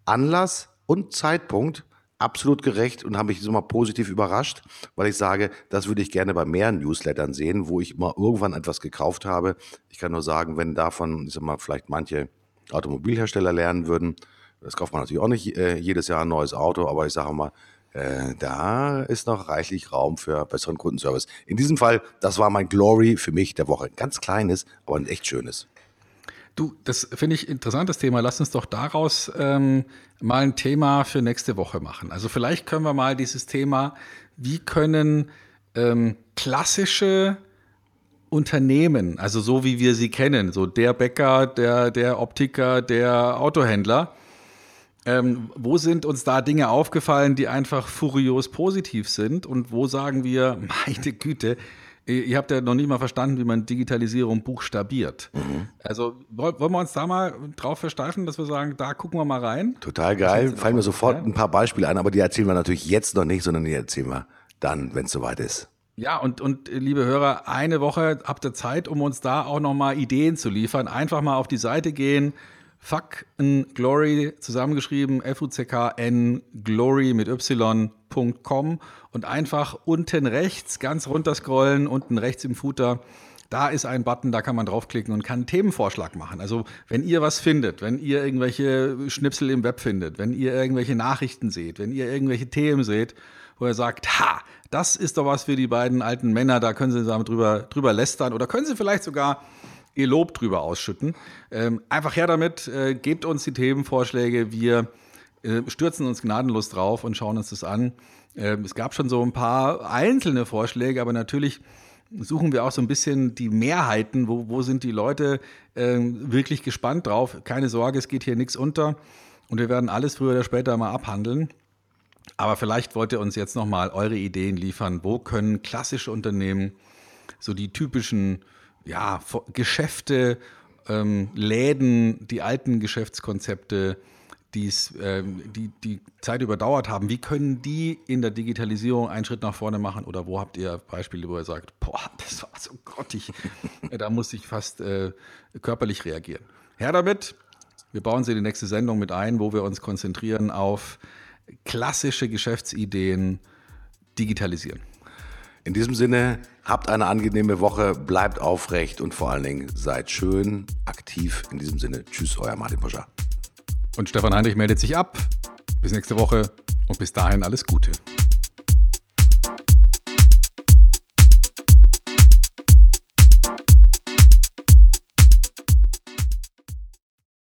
Anlass und Zeitpunkt absolut gerecht und habe mich mal positiv überrascht, weil ich sage, das würde ich gerne bei mehr Newslettern sehen, wo ich mal irgendwann etwas gekauft habe. Ich kann nur sagen, wenn davon, ich sag mal, vielleicht manche Automobilhersteller lernen würden, das kauft man natürlich auch nicht äh, jedes Jahr ein neues Auto, aber ich sage mal, äh, da ist noch reichlich Raum für besseren Kundenservice. In diesem Fall, das war mein Glory für mich der Woche. Ganz kleines, aber ein echt schönes. Du, das finde ich interessantes Thema. Lass uns doch daraus ähm, mal ein Thema für nächste Woche machen. Also vielleicht können wir mal dieses Thema, wie können ähm, klassische Unternehmen, also so wie wir sie kennen, so der Bäcker, der, der Optiker, der Autohändler, ähm, wo sind uns da Dinge aufgefallen, die einfach furios positiv sind und wo sagen wir, meine Güte, Ihr habt ja noch nicht mal verstanden, wie man Digitalisierung buchstabiert. Mhm. Also wollen wir uns da mal drauf versteifen, dass wir sagen, da gucken wir mal rein? Total geil. Fallen mir sofort ein paar Beispiele ein, aber die erzählen wir natürlich jetzt noch nicht, sondern die erzählen wir dann, wenn es soweit ist. Ja, und, und liebe Hörer, eine Woche habt ihr Zeit, um uns da auch nochmal Ideen zu liefern. Einfach mal auf die Seite gehen, Fuck Glory zusammengeschrieben, F-U-C-K-N Glory mit Y.com und einfach unten rechts ganz runter scrollen, unten rechts im Footer. Da ist ein Button, da kann man draufklicken und kann einen Themenvorschlag machen. Also, wenn ihr was findet, wenn ihr irgendwelche Schnipsel im Web findet, wenn ihr irgendwelche Nachrichten seht, wenn ihr irgendwelche Themen seht, wo ihr sagt, ha, das ist doch was für die beiden alten Männer, da können sie damit drüber, drüber lästern oder können sie vielleicht sogar ihr Lob drüber ausschütten. Ähm, einfach her damit, äh, gebt uns die Themenvorschläge, wir äh, stürzen uns gnadenlos drauf und schauen uns das an. Ähm, es gab schon so ein paar einzelne Vorschläge, aber natürlich suchen wir auch so ein bisschen die Mehrheiten, wo, wo sind die Leute äh, wirklich gespannt drauf. Keine Sorge, es geht hier nichts unter und wir werden alles früher oder später mal abhandeln. Aber vielleicht wollt ihr uns jetzt nochmal eure Ideen liefern. Wo können klassische Unternehmen so die typischen ja, Geschäfte, ähm, Läden, die alten Geschäftskonzepte, die's, ähm, die die Zeit überdauert haben, wie können die in der Digitalisierung einen Schritt nach vorne machen? Oder wo habt ihr Beispiele, wo ihr sagt, boah, das war so grottig, da muss ich fast äh, körperlich reagieren. Her damit, wir bauen sie in die nächste Sendung mit ein, wo wir uns konzentrieren auf klassische Geschäftsideen digitalisieren. In diesem Sinne, habt eine angenehme Woche, bleibt aufrecht und vor allen Dingen seid schön aktiv. In diesem Sinne, tschüss, euer Martin Poscher. Und Stefan Heinrich meldet sich ab. Bis nächste Woche und bis dahin alles Gute.